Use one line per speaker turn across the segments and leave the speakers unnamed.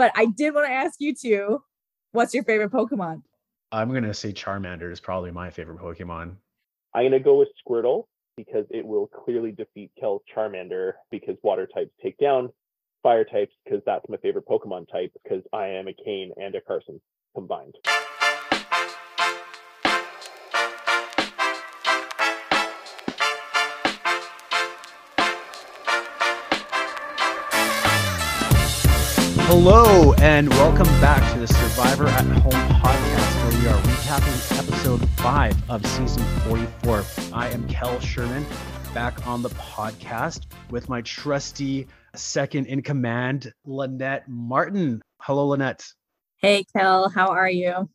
But I did want to ask you too, what's your favorite Pokemon?
I'm gonna say Charmander is probably my favorite Pokemon.
I'm gonna go with Squirtle because it will clearly defeat Kel's Charmander because water types take down fire types because that's my favorite Pokemon type because I am a Kane and a Carson combined.
Hello and welcome back to the Survivor at Home podcast, where we are recapping episode five of season 44. I am Kel Sherman, back on the podcast with my trusty second in command, Lynnette Martin. Hello, Lynnette.
Hey, Kel, how are you?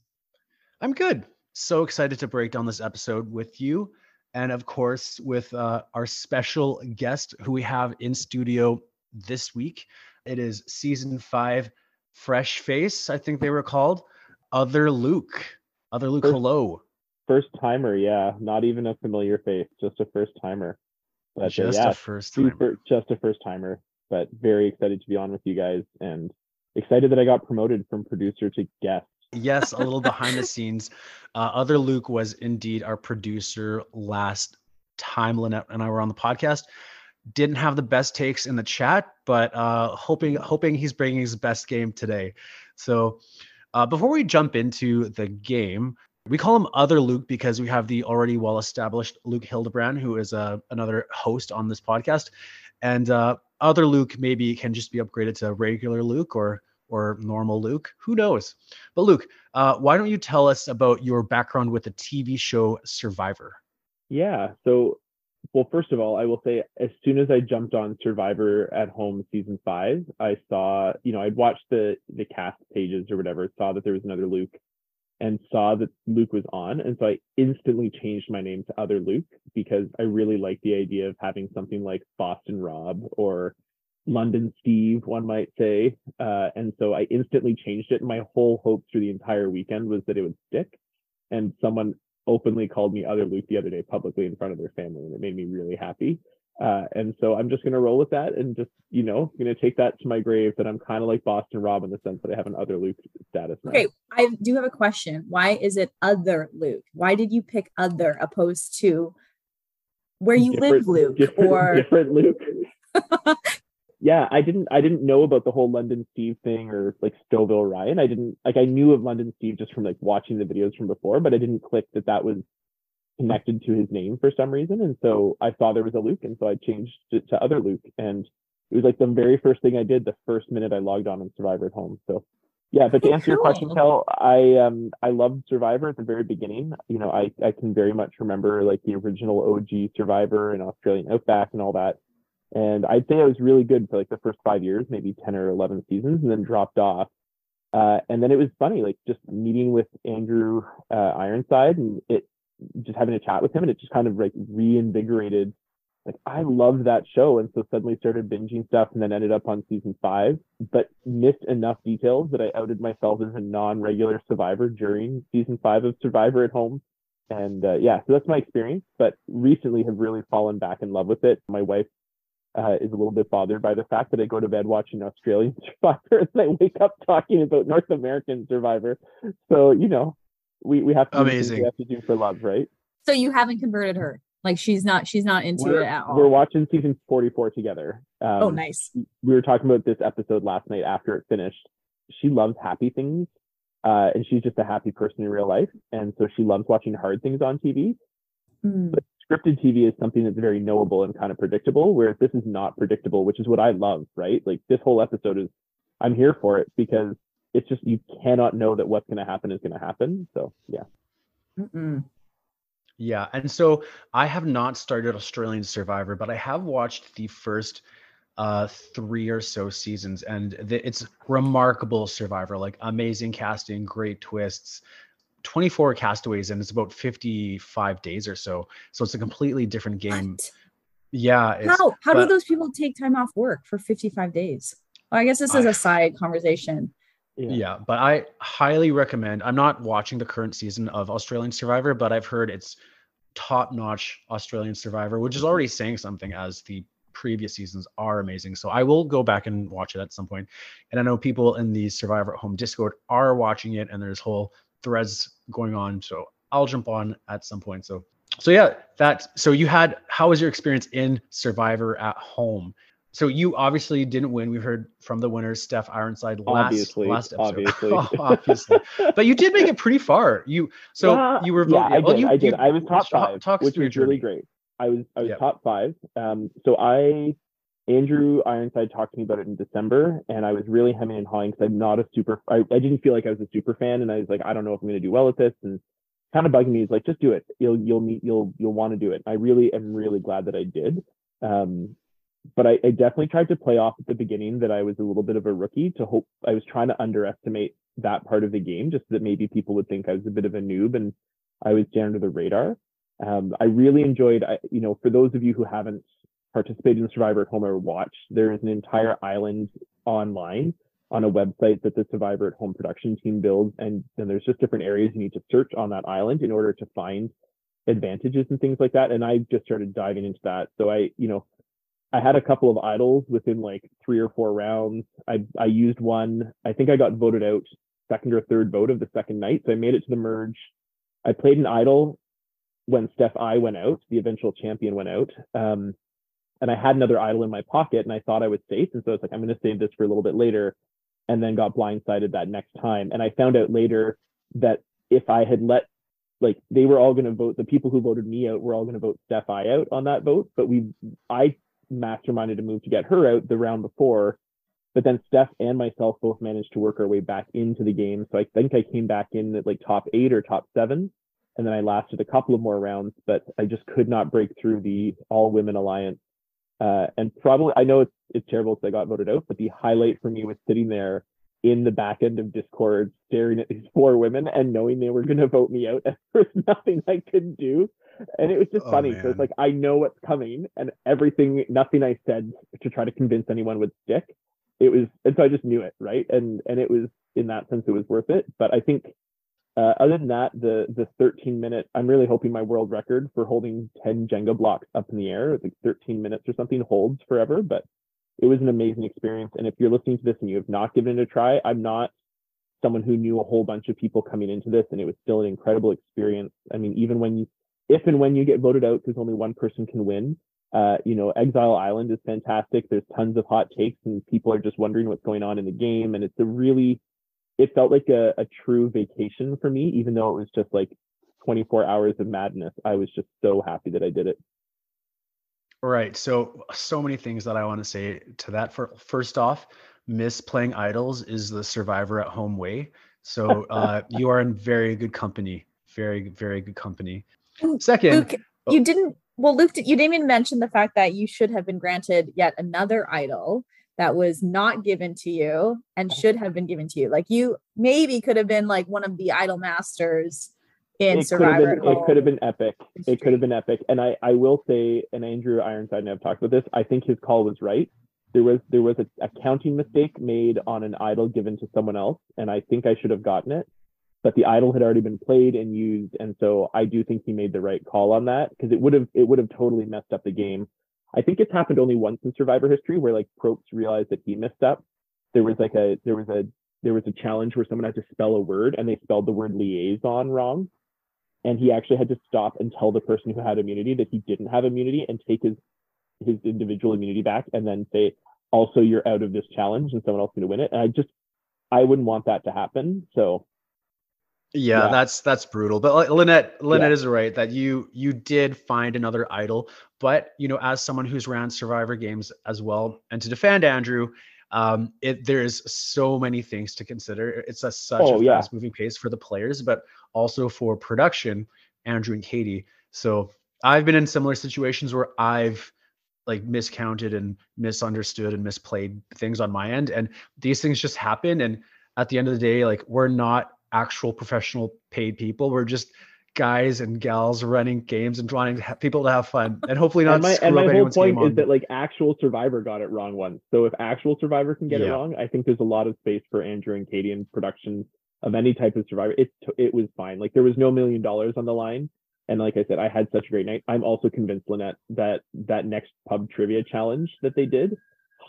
I'm good. So excited to break down this episode with you. And of course, with uh, our special guest who we have in studio this week. It is season five, Fresh Face, I think they were called. Other Luke. Other Luke,
First-
hello.
First timer, yeah, not even a familiar face, just a first timer. But uh,
Just
yeah,
a first time.
super, just a first timer. But very excited to be on with you guys and excited that I got promoted from producer to guest.
Yes, a little behind the scenes. Uh, Other Luke was indeed our producer last time Lynnette and I were on the podcast. Didn't have the best takes in the chat, but uh, hoping hoping he's bringing his best game today. So uh, before we jump into the game, we call him Other Luke because we have the already well established Luke Hildebrand, who is uh, another host on this podcast, and uh, Other Luke maybe can just be upgraded to regular Luke or or normal Luke. Who knows? But Luke, uh, why don't you tell us about your background with the TV show Survivor?
Yeah. So, well, first of all, I will say as soon as I jumped on Survivor at Home season five, I saw, you know, I'd watched the the cast pages or whatever, saw that there was another Luke, and saw that Luke was on, and so I instantly changed my name to Other Luke because I really like the idea of having something like Boston Rob or London Steve, one might say, uh, and so I instantly changed it. And my whole hope through the entire weekend was that it would stick, and someone openly called me other Luke the other day publicly in front of their family, and it made me really happy. Uh, and so I'm just going to roll with that and just, you know, going to take that to my grave that I'm kind of like Boston Rob in the sense that I have an other Luke status now.
Okay, I do have a question. Why is it other Luke? Why did you pick other opposed to where you live, Luke?
different,
Or
different Luke. yeah, I didn't I didn't know about the whole London Steve thing or like Stouffville Ryan. I didn't like I knew of London Steve just from like watching the videos from before, but I didn't click that that was connected to his name for some reason. And so I saw there was a Luke, and so I changed it to other Luke. And it was like the very first thing I did the first minute I logged on in Survivor at home. So yeah, but to answer your question. Kel, I um I loved Survivor at the very beginning. You know, I I can very much remember like the original OG Survivor and Australian Outback and all that. And I'd say I was really good for like the first five years, maybe 10 or 11 seasons, and then dropped off. Uh, and then it was funny, like just meeting with Andrew uh, Ironside and it just having a chat with him, and it just kind of like reinvigorated. Like I loved that show, and so suddenly started binging stuff, and then ended up on season five, but missed enough details that I outed myself as a non-regular survivor during season five of Survivor at Home. And uh, yeah, so that's my experience. But recently, have really fallen back in love with it. My wife uh, is a little bit bothered by the fact that I go to bed watching Australian Survivor and I wake up talking about North American Survivor. So you know, we we have to do
Amazing.
we have to do for love, right?
so you haven't converted her. Like she's not she's not into
we're,
it at all.
we're watching season 44 together. Um,
oh, nice.
we were talking about this episode last night after it finished. She loves happy things, uh, and she's just a happy person in real life, and so she loves watching hard things on TV.
Hmm.
Scripted TV is something that's very knowable and kind of predictable, whereas this is not predictable, which is what I love. Right? Like this whole episode is, I'm here for it because it's just you cannot know that what's going to happen is going to happen. So yeah,
Mm-mm.
Yeah, and so I have not started Australian Survivor, but I have watched the first uh three or so seasons, and the, it's remarkable Survivor, like amazing casting, great twists. 24 castaways and it's about 55 days or so so it's a completely different game
What?
yeah it's,
How how do those people take time off work for 55 days? Well, I guess this is
I-
a side conversation.
yeah but i highly recommend i'm not watching the current season of australian survivor but i've heard it's top notch australian survivor which is mm-hmm. already saying something as the previous seasons are amazing. So I will go back and watch it at some point. And I know people in the Survivor at Home Discord are watching it, and there's whole threads going on. So I'll jump on at some point. So so yeah, that so you had how was your experience in Survivor at home? So you obviously didn't win. We heard from the winners, Steph Ironside last
obviously,
last episode.
Obviously,
obviously. But you did make it pretty far. You so
yeah,
you were
yeah, I
well,
did.
you,
I did.
You,
I was top five,
talk
which was really great. I was I was
Yep.
top five. Um, so I Andrew Ironside talked to me about it in December, and I was really hemming and hawing because I'm not a super. I, I didn't feel like I was a super fan, and I was like, I don't know if I'm going to do well at this, and kind of bugging me. He's like, just do it. You'll you'll meet you'll you'll want to do it. I really am really glad that I did. Um, but I, I definitely tried to play off at the beginning that I was a little bit of a rookie to hope I was trying to underestimate that part of the game, just that maybe people would think I was a bit of a noob and I was down under the radar. Um, I really enjoyed, I, you know, for those of you who haven't participated in Survivor at Home or watched, there is an entire island online on a website that the Survivor at Home production team builds, and then there's just different areas you need to search on that island in order to find advantages and things like that. And I just started diving into that. So I, you know, I had a couple of idols within like three or four rounds. I I used one. I think I got voted out second or third vote of the second night. So I made it to the merge. I played an idol when Steph I went out, the eventual champion went out. Um, and I had another idol in my pocket and I thought I was safe. And so I was like, I'm going to save this for a little bit later. And then got blindsided that next time. And I found out later that if I had let like they were all going to vote, the people who voted me out were all going to vote Steph I out on that vote. But we, I masterminded a move to get her out the round before. But then Steph and myself both managed to work our way back into the game. So I think I came back in at like top eight or top seven. And then I lasted a couple of more rounds, but I just could not break through the all women alliance. Uh, and probably, I know it's, it's terrible because I got voted out, but the highlight for me was sitting there in the back end of Discord, staring at these four women and knowing they were going to vote me out. And there was nothing I could do. And it was just
Oh,
funny. So it's like, I know what's coming and everything, nothing I said to try to convince anyone would stick. It was, and so I just knew it. Right. And, and it was, in that sense, it was worth it. But I think, uh, other than that, the, the 13 minute, I'm really hoping my world record for holding 10 Jenga blocks up in the air, like 13 minutes or something holds forever, but it was an amazing experience. And if you're listening to this and you have not given it a try, I'm not someone who knew a whole bunch of people coming into this, and it was still an incredible experience. I mean, even when you, if and when you get voted out, because only one person can win, uh, you know, Exile Island is fantastic. There's tons of hot takes, and people are just wondering what's going on in the game. And it's a really, it felt like a, a true vacation for me, even though it was just like 24 hours of madness. I was just so happy that I did it.
Right. So so many things that I want to say to that. For first off, miss playing idols is the survivor at home way. So uh, you are in very good company. Very very good company. Second,
Luke,
oh.
you didn't. Well, Luke, you didn't even mention the fact that you should have been granted yet another idol that was not given to you and should have been given to you. Like you maybe could have been like one of the idol masters in
it could
Survivor.
been, it could have been epic. It could have been epic. And I, I will say, and Andrew Ironside and I have talked about this. I think his call was right. There was there was a, a counting mistake made on an idol given to someone else, and I think I should have gotten it. But the idol had already been played and used, and so I do think he made the right call on that because it would have it would have totally messed up the game. I think it's happened only once in Survivor history where like Probst realized that he messed up. There was like a there was a there was a challenge where someone had to spell a word and they spelled the word liaison wrong. And he actually had to stop and tell the person who had immunity that he didn't have immunity and take his his individual immunity back and then say also you're out of this challenge and someone else to win it. And i just i wouldn't want that to happen. So
yeah,
Yeah.
that's that's brutal. But like, Lynnette, Lynnette
Yeah.
is right that you you did find another idol. But you know, as someone who's ran Survivor games as well, and to defend Andrew, um, it there is so many things to consider. It's a such
Oh,
a
yeah.
fast moving pace for the players, but also for production, Andrew and Katie. So I've been in similar situations where I've like miscounted and misunderstood and misplayed things on my end, and these things just happen. And at the end of the day, like we're not actual professional paid people. We're just guys and gals running games and trying to people to have fun and hopefully not
and my and my whole point is that like actual survivor got it wrong once so if actual survivor can get it wrong i think there's a lot of space for andrew and katie in production of any type of survivor it it was fine like there was no million dollars on the line And like I said, I had such a great night. I'm also convinced, Lynnette, that that next pub trivia challenge that they did,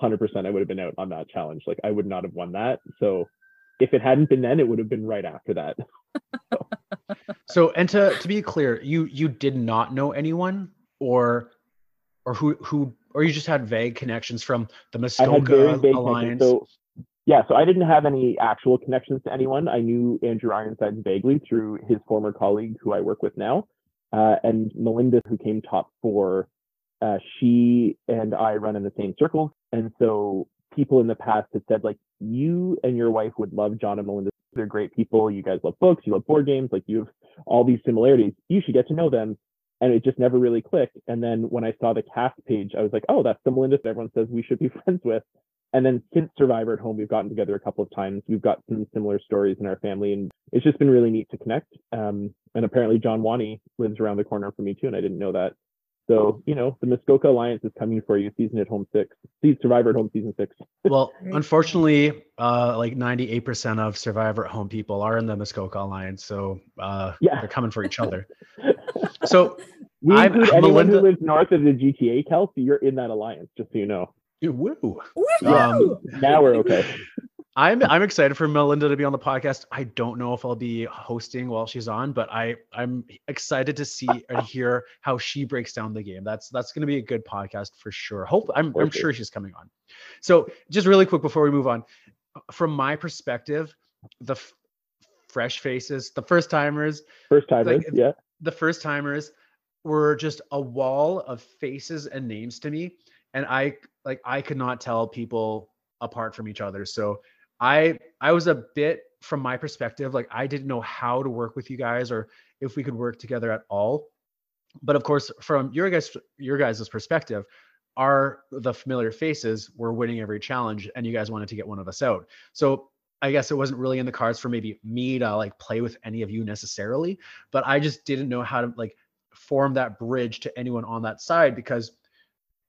100% I would have been out on that challenge. Like I would not have won that. So if it hadn't been then, it would have been right after that.
so. so and to to be clear, you you did not know anyone or or who who or you just had vague connections from the Muskoka alliance.
So yeah, so I didn't have any actual connections to anyone. I knew Andrew Ironside vaguely through his former colleague who I work with now. Uh, and Melinda, who came top four, uh, she and I run in the same circle, And so people in the past had said, like, you and your wife would love John and Melinda. They're great people. You guys love books, you love board games, like you have all these similarities. You should get to know them. And it just never really clicked. And then when I saw the cast page, I was like, oh, that's the Melinda that everyone says we should be friends with. And then since Survivor at Home, we've gotten together a couple of times. We've got some similar stories in our family, and it's just been really neat to connect. Um, and apparently, John Wani lives around the corner from me too, and I didn't know that. So, you know, the Muskoka Alliance is coming for you, season at home six, season Survivor at home season six.
well, unfortunately, uh, like 98% of Survivor at home people are in the Muskoka Alliance. So uh, yeah. they're coming for each other. so
we include anyone Melinda... who lives north of the GTA, Kelsey, you're in that alliance, just so you know.
Woo.
Woo. Um,
now we're okay.
I'm I'm excited for Melinda to be on the podcast. I don't know if I'll be hosting while she's on, but I I'm excited to see and hear how she breaks down the game. That's that's going to be a good podcast for sure. Hope I'm I'm sure she's coming on. So just really quick before we move on, from my perspective, the f- fresh faces, the first timers,
first timers, like, yeah,
the first timers were just a wall of faces and names to me, and I like I could not tell people apart from each other. So I I was a bit from my perspective like I didn't know how to work with you guys or if we could work together at all. But of course, from your guys your guys' perspective, are the familiar faces were winning every challenge and you guys wanted to get one of us out. So I guess it wasn't really in the cards for maybe me to like play with any of you necessarily, but I just didn't know how to like form that bridge to anyone on that side because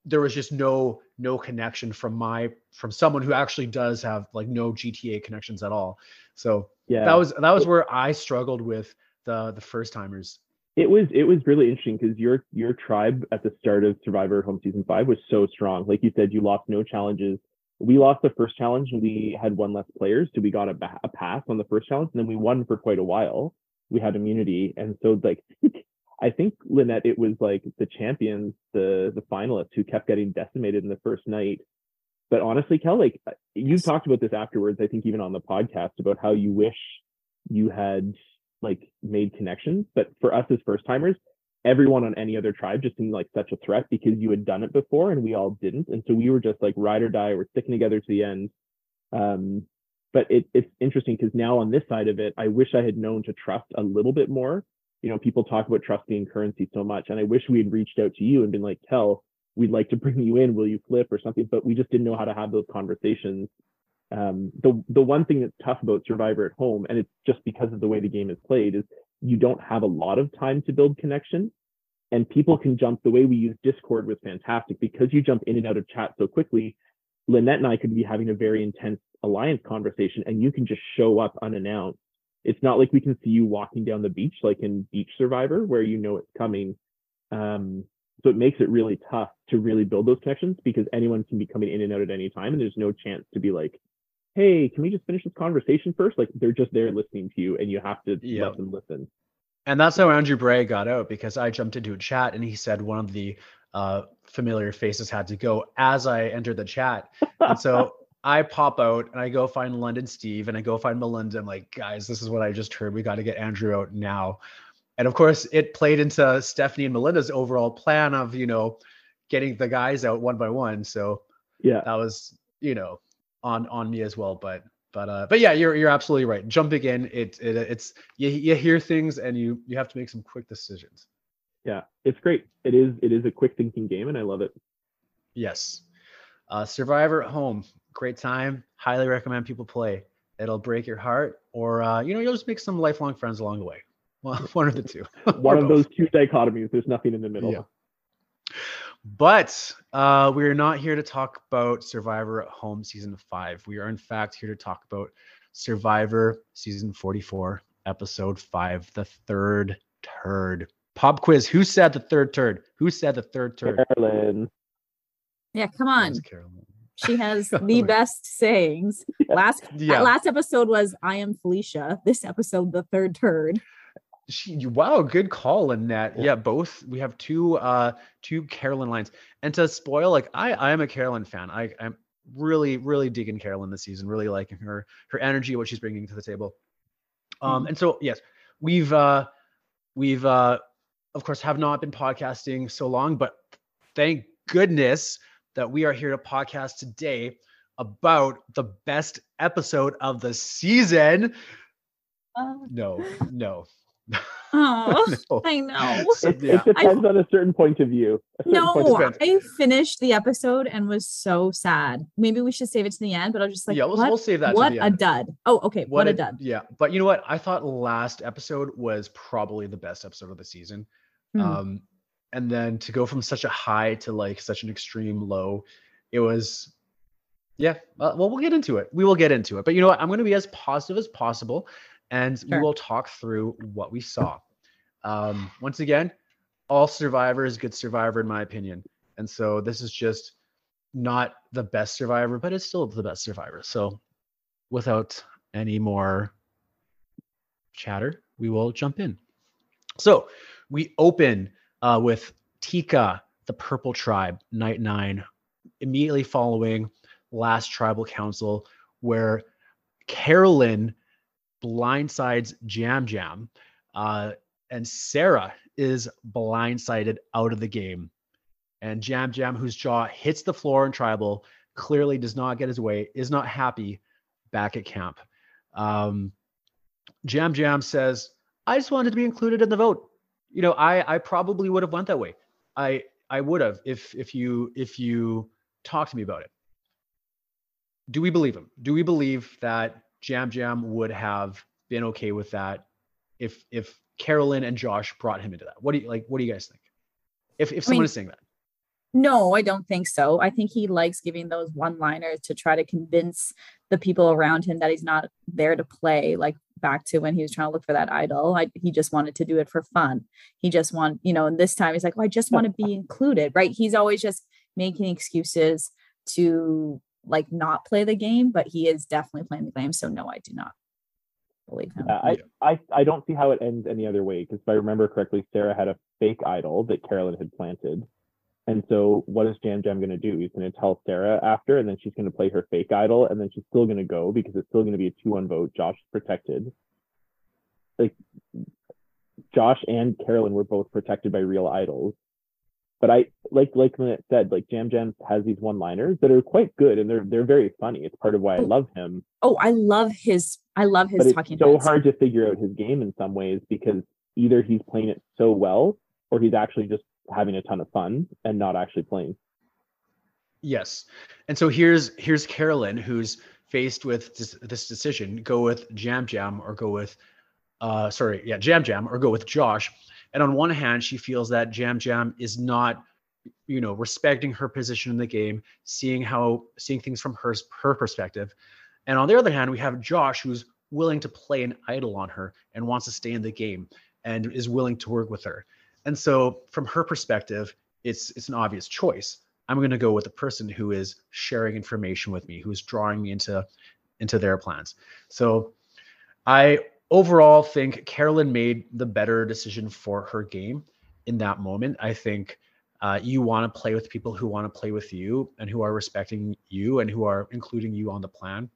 there was just no no connection from my from someone who actually does have like no GTA connections at all. So yeah, that was that was where I struggled with the the first timers.
It was it was really interesting because your your tribe at the start of Survivor Home Season Five was so strong. Like you said, you lost no challenges. We lost the first challenge and we had one less players, so we got a, a pass on the first challenge, and then we won for quite a while. We had immunity, and so like I think Lynnette, it was like the champions, the the finalists who kept getting decimated in the first night. But honestly, Kel, like uh, you talked about this afterwards, I think even on the podcast about how you wish you had like made connections. But for us as first timers, everyone on any other tribe just seemed like such a threat because you had done it before and we all didn't. And so we were just like ride or die, we're sticking together to the end. Um, but it, it's interesting because now on this side of it, I wish I had known to trust a little bit more you know, people talk about trust being currency so much. And I wish we had reached out to you and been like, Kel, we'd like to bring you in. Will you flip or something? But we just didn't know how to have those conversations. Um, the the one thing that's tough about Survivor at home, and it's just because of the way the game is played, is you don't have a lot of time to build connection. And people can jump the way we use Discord was fantastic because you jump in and out of chat so quickly. Lynnette and I could be having a very intense alliance conversation, and you can just show up unannounced it's not like we can see you walking down the beach like in Beach Survivor where you know it's coming. Um, so it makes it really tough to really build those connections because anyone can be coming in and out at any time, and there's no chance to be like, "Hey, can we just finish this conversation first? Like they're just there listening to you, and you have to yep. let them listen.
And that's how Andrew Bray got out because I jumped into a chat and he said one of the uh, familiar faces had to go as I entered the chat, and so I pop out and I go find London Steve and I go find Melinda. I'm like, guys, this is what I just heard. We got to get Andrew out now. And of course, it played into Stephanie and Melinda's overall plan of, you know, getting the guys out one by one. So
yeah,
that was, you know, on on me as well. But but uh but yeah, you're you're absolutely right. Jumping in, it, it it's you you hear things and you you have to make some quick decisions.
Yeah, it's great. It is it is a quick thinking game and I love it.
Yes. Uh, Survivor at home great time. Highly recommend people play. It'll break your heart, or uh, you know, you'll just make some lifelong friends along the way. Well, one of the two.
one of those two dichotomies. There's nothing in the middle. Yeah.
But uh, we are not here to talk about Survivor at Home season five. We are in fact here to talk about Survivor season 44, episode five, the third turd. Pop quiz. Who said the third turd? Who said the third turd?
Carolyn.
Yeah, come on.
Carolyn.
She has the best sayings. Last
Yeah.
last episode was I am Felicia. This episode, the third turd.
She, wow, good call, Annette.
Yeah.
Yeah, both we have two uh two Carolyn lines. And to spoil, like I I am a Carolyn fan. I I'm really really digging Carolyn this season. Really liking her her energy, what she's bringing to the table. Um, and so yes, we've uh we've uh of course have not been podcasting so long, but thank goodness that we are here to podcast today about the best episode of the season. No, no.
Oh,
no.
I know.
So,
It,
yeah.
it depends on a certain point of view. A certain point of
No,
view.
I finished the episode and was so sad. Maybe we should save it to the end, but I was just like,
yeah, we'll,
what,
we'll save that. to
what
the
a
end.
dud. Oh, okay. What, a, dud.
Yeah, but you know what? I thought last episode was probably the best episode of the season.
Hmm.
Um, and then to go from such a high to like such an extreme low, it was, yeah. Uh, well, we'll get into it. We will get into it. But you know what? I'm going to be as positive as possible, and we will talk through what we saw. Um, once again, all Survivor is good Survivor in my opinion, and so this is just not the best Survivor, but it's still the best Survivor. So, without any more chatter, we will jump in. So we open uh, with Tika, the Purple Tribe, night nine, immediately following last tribal council, where Carolyn blindsides Yam Yam, uh, and Sarah is blindsided out of the game. And Yam Yam, whose jaw hits the floor in tribal, clearly does not get his way, is not happy back at camp. Um, Yam Yam says, I just wanted to be included in the vote. You know, I I probably would have went that way. I I would have if if you if you talked to me about it. Do we believe him? Do we believe that Yam Yam would have been okay with that if if Carolyn and Josh brought him into that? What do you like? What do you guys think? If if
I
someone
mean,
is saying that,
No, I don't think so. I think he likes giving those one liners to try to convince the people around him that he's not there to play. Like back to when he was trying to look for that idol, I, he just wanted to do it for fun. He just want, you know, and this time he's like, oh, I just want to be included, right? He's always just making excuses to like not play the game, but he is definitely playing the game. So no, I do not believe him.
I, I, I don't see how it ends any other way because if I remember correctly, Sarah had a fake idol that Carolyn had planted. And so what is Yam Yam going to do? He's going to tell Sarah after, and then she's going to play her fake idol, and then she's still going to go because it's still going to be a 2 1 vote. Josh protected. Like, Josh and Carolyn were both protected by real idols. But I like like Lynnette said, like Yam Yam has these one liners that are quite good and they're they're very funny. It's part of why I oh. love him
oh, I love his, I love his
but it's
talking
so
heads.
hard to figure out his game in some ways because either he's playing it so well or he's actually just having a ton of fun and not actually playing.
Yes. And so here's here's Carolyn who's faced with this, this decision: go with Yam Yam or go with, uh, sorry, yeah, Yam Yam or go with Josh. And on one hand, she feels that Yam Yam is not, you know, respecting her position in the game, seeing how seeing things from her her perspective. And on the other hand, we have Josh who's willing to play an idol on her and wants to stay in the game and is willing to work with her. And so from her perspective, it's it's an obvious choice. I'm going to go with the person who is sharing information with me, who's drawing me into into their plans. So I overall think Carolyn made the better decision for her game in that moment. I think uh, you want to play with people who want to play with you and who are respecting you and who are including you on the plan.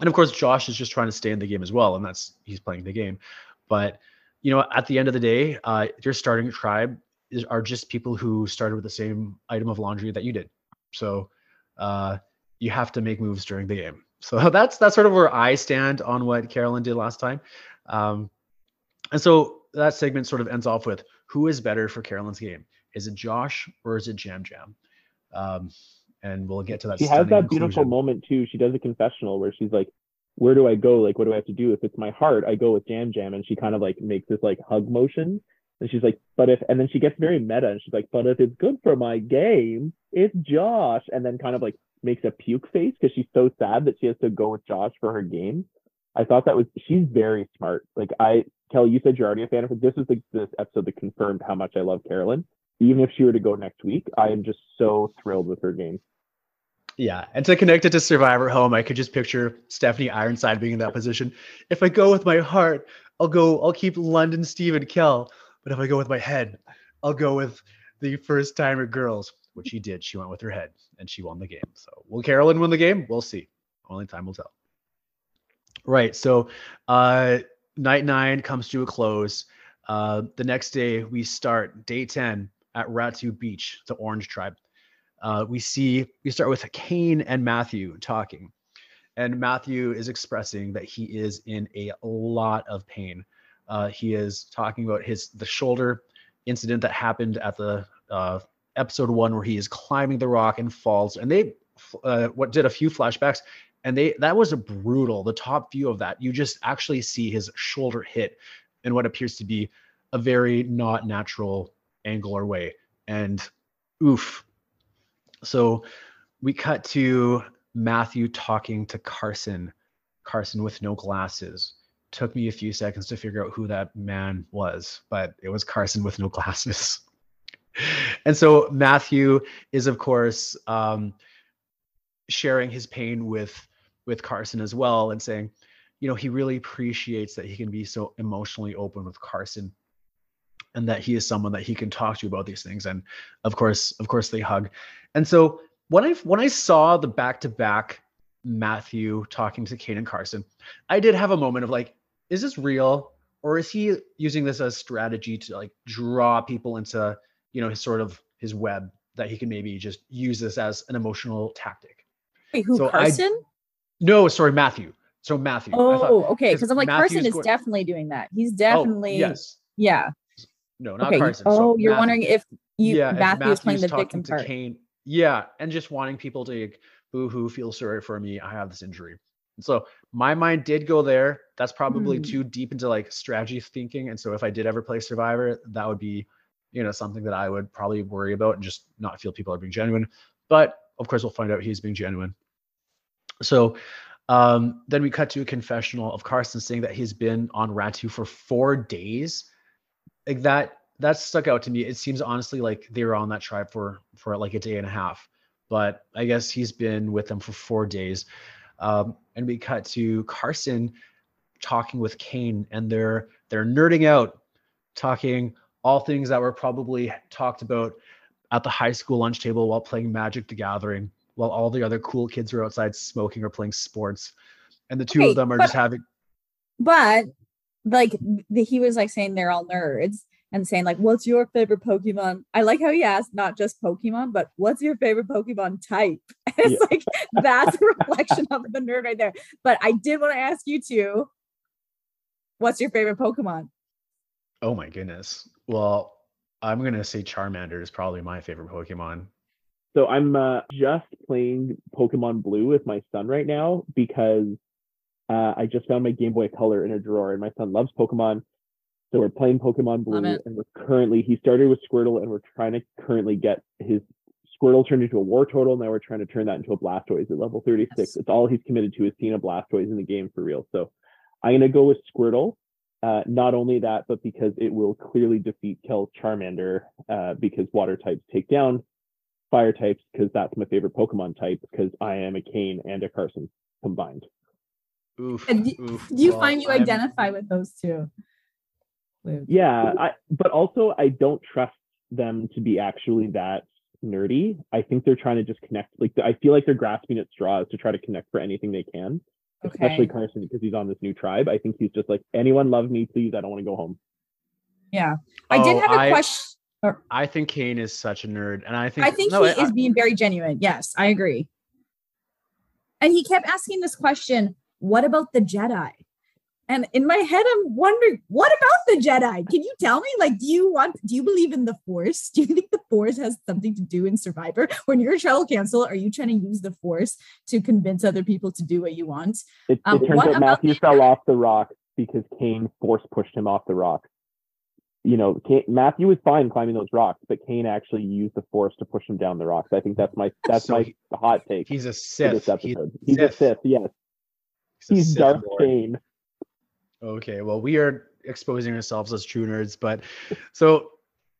And of course, Josh is just trying to stay in the game as well, and that's he's playing the game. But you know, at the end of the day, uh, your starting tribe is, are just people who started with the same item of laundry that you did. So uh, you have to make moves during the game. So that's that's sort of where I stand on what Carolyn did last time. Um, and so that segment sort of ends off with who is better for Carolyn's game? Is it Josh or is it Yam Yam? Um, and we'll get to that.
She has that beautiful moment too. She does a confessional where she's like, Where do I go? Like, what do I have to do? If it's my heart, I go with Yam Yam. And she kind of like makes this like hug motion. And she's like, but if, and then she gets very meta and she's like, but if it's good for my game, it's Josh. And then kind of like makes a puke face because she's so sad that she has to go with Josh for her game. I thought that was, she's very smart. Like, I, Kelly, you said you're already a fan of her. This is the this episode that confirmed how much I love Carolyn. Even if she were to go next week, I am just so thrilled with her game.
Yeah, and to connect it to Survivor Home, I could just picture Stephanie Ironside being in that position. If I go with my heart, I'll go. I'll keep London, Steve, and Kel. But if I go with my head, I'll go with the first timer girls, which she did. She went with her head, and she won the game. So will Carolyn win the game? We'll see. Only time will tell. Right. So, uh, night nine comes to a close. Uh, the next day, we start day ten at Ratu Beach, the Orange Tribe uh, we see we start with Cain and Matthew talking, and Matthew is expressing that he is in a lot of pain. Uh, he is talking about his the shoulder incident that happened at the uh, episode one where he is climbing the rock and falls, and they uh, what did a few flashbacks, and they that was a brutal. The top view of that, you just actually see his shoulder hit in what appears to be a very not natural angle or way, and oof, so we cut to Matthew talking to Carson, Carson with no glasses. Took me a few seconds to figure out who that man was, but it was Carson with no glasses. and so Matthew is, of course, um, sharing his pain with with Carson as well, and saying, you know, he really appreciates that he can be so emotionally open with Carson and that he is someone that he can talk to about these things and of course of course they hug. And so when i when i saw the back to back matthew talking to kane and carson i did have a moment of like is this real? Or is he using this as strategy to like draw people into you know his sort of his web that he can maybe just use this as an emotional tactic?
Wait, who so carson? I,
no sorry matthew. So matthew.
Oh thought, okay because i'm like carson is going, definitely doing that. He's oh, definitely oh, yes. Yeah
no, not okay. Carson.
Oh, so you're Matthew. wondering if you yeah, Matthew is playing the victim part.
Kane, yeah, and just wanting people to like, boo hoo, feel sorry for me. I have this injury. And so my mind did go there. That's probably mm. too deep into like strategy thinking. And so if I did ever play Survivor, that would be, you know, something that I would probably worry about and just not feel people are being genuine. But of course, we'll find out he's being genuine. So um, then we cut to a confessional of Carson saying that he's been on Ratu for four days like that that stuck out to me. It seems honestly like they were on that tribe for for like a day and a half, but I guess he's been with them for four days. Um, and we cut to Carson talking with Kane, and they're they're nerding out, talking all things that were probably talked about at the high school lunch table while playing Magic the Gathering, while all the other cool kids are outside smoking or playing sports, and the two of them are
but,
just having.
But like the, he was like saying they're all nerds and saying like what's your favorite pokemon? I like how he asked not just pokemon but what's your favorite pokemon type? It's yeah. like that's a reflection of the nerd right there. But i did want to ask you too what's your favorite pokemon?
Oh my goodness. Well i'm gonna say charmander is probably my favorite pokemon.
So i'm uh, just playing pokemon blue with my son right now because uh, I just found my Game Boy Color in a drawer, and my son loves Pokemon. So we're playing Pokemon Blue, and we're currently he started with Squirtle, and we're trying to currently get his Squirtle turned into a Wartortle. Now we're trying to turn that into a Blastoise at level 36. Yes. It's all he's committed to is seeing a Blastoise in the game for real. So I'm gonna go with Squirtle. Uh, not only that, but because it will clearly defeat Kel's Charmander, uh, because water types take down fire types, because that's my favorite Pokemon type, because I am a Kane and a Carson combined.
Oof, do, oof. do you well, find you I'm, identify with those two?
Yeah, I, but also I don't trust them to be actually that nerdy. I think they're trying to just connect. Like I feel like they're grasping at straws to try to connect for anything they can. Okay. Especially Carson because he's on this new tribe. I think he's just like, anyone love me, please. I don't want to go home.
Yeah, I did oh, have a question.
I think Kane is such a nerd, and I think
I think no, he I, is being very genuine. Yes, I agree. And he kept asking this question: What about the Jedi? And in my head, I'm wondering, what about the Jedi? Can you tell me? Like, do you want, do you believe in the Force? Do you think the Force has something to do in Survivor? When you're a tribal council, are you trying to use the Force to convince other people to do what you want?
It, um, it turns out Matthew the- fell off the rock because Kane Force pushed him off the rock. You know, Kane, Matthew was fine climbing those rocks, but Kane actually used the Force to push him down the rocks. I think that's my that's so my he, hot take.
He's a Sith.
This episode. He's, he's Sith. a Sith. Yes. He's, Darth Kane.
Okay, well, we are exposing ourselves as true nerds. But so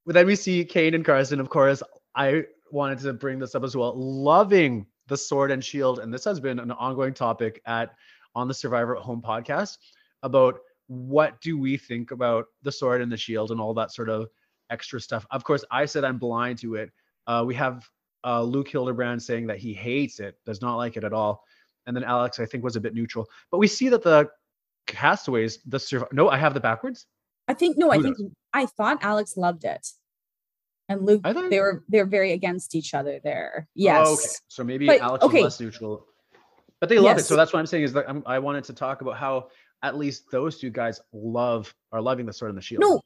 then we see Kane and Carson. Of course, I wanted to bring this up as well. Loving the sword and shield, and this has been an ongoing topic at on the Survivor at Home podcast about what do we think about the sword and the shield and all that sort of extra stuff. Of course, I said I'm blind to it. Uh, we have uh, Luke Hildebrand saying that he hates it, does not like it at all, and then Alex I think was a bit neutral. But we see that the castaways, the survive. No, I have the backwards.
I think no, Who I think knows? I thought Alex loved it. And Luke, thought... they were they're very against each other there. Yes. Oh, okay.
So maybe but, Alex okay. less neutral. But they love yes. it. So that's what I'm saying is that I'm, I wanted to talk about how at least those two guys love are loving the sword and the shield.
No,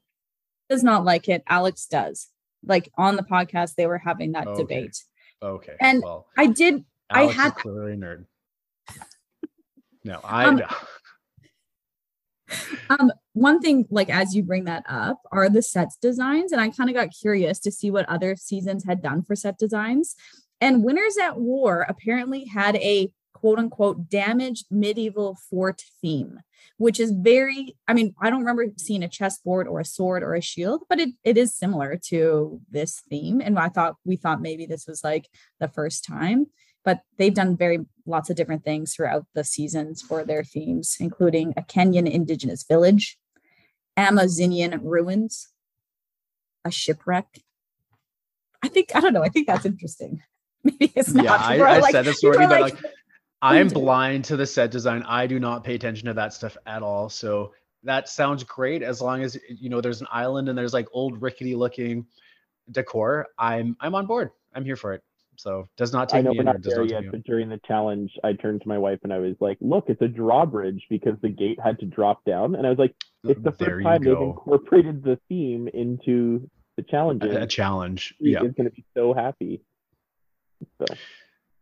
does not like it. Alex does. Like on the podcast, they were having that okay. debate.
Okay.
And well, I did. Alex I had
clearly nerd. No, I um,
um, one thing, like as you bring that up, are the sets designs, and I kind of got curious to see what other seasons had done for set designs. And Winners at War apparently had a quote unquote damaged medieval fort theme, which is very, I mean, I don't remember seeing a chessboard or a sword or a shield, but it, it is similar to this theme. And I thought we thought maybe this was like the first time, but they've done very lots of different things throughout the seasons for their themes, including a Kenyan indigenous village, Amazonian ruins, a shipwreck. I think, I don't know, I think that's interesting. Maybe it's not.
Yeah, I, I like, said this already, but like, like I'm blind to the set design. I do not pay attention to that stuff at all. So that sounds great as long as you know there's an island and there's like old rickety looking decor. I'm I'm on board. I'm here for it. So does not take I know we're not there
yet, but during the challenge, I turned to my wife and I was like, "Look, it's a drawbridge because the gate had to drop down." And I was like, "It's the mm, there first time they've incorporated the theme into the challenges."
A, a challenge, yeah,
is going to be so happy.
So.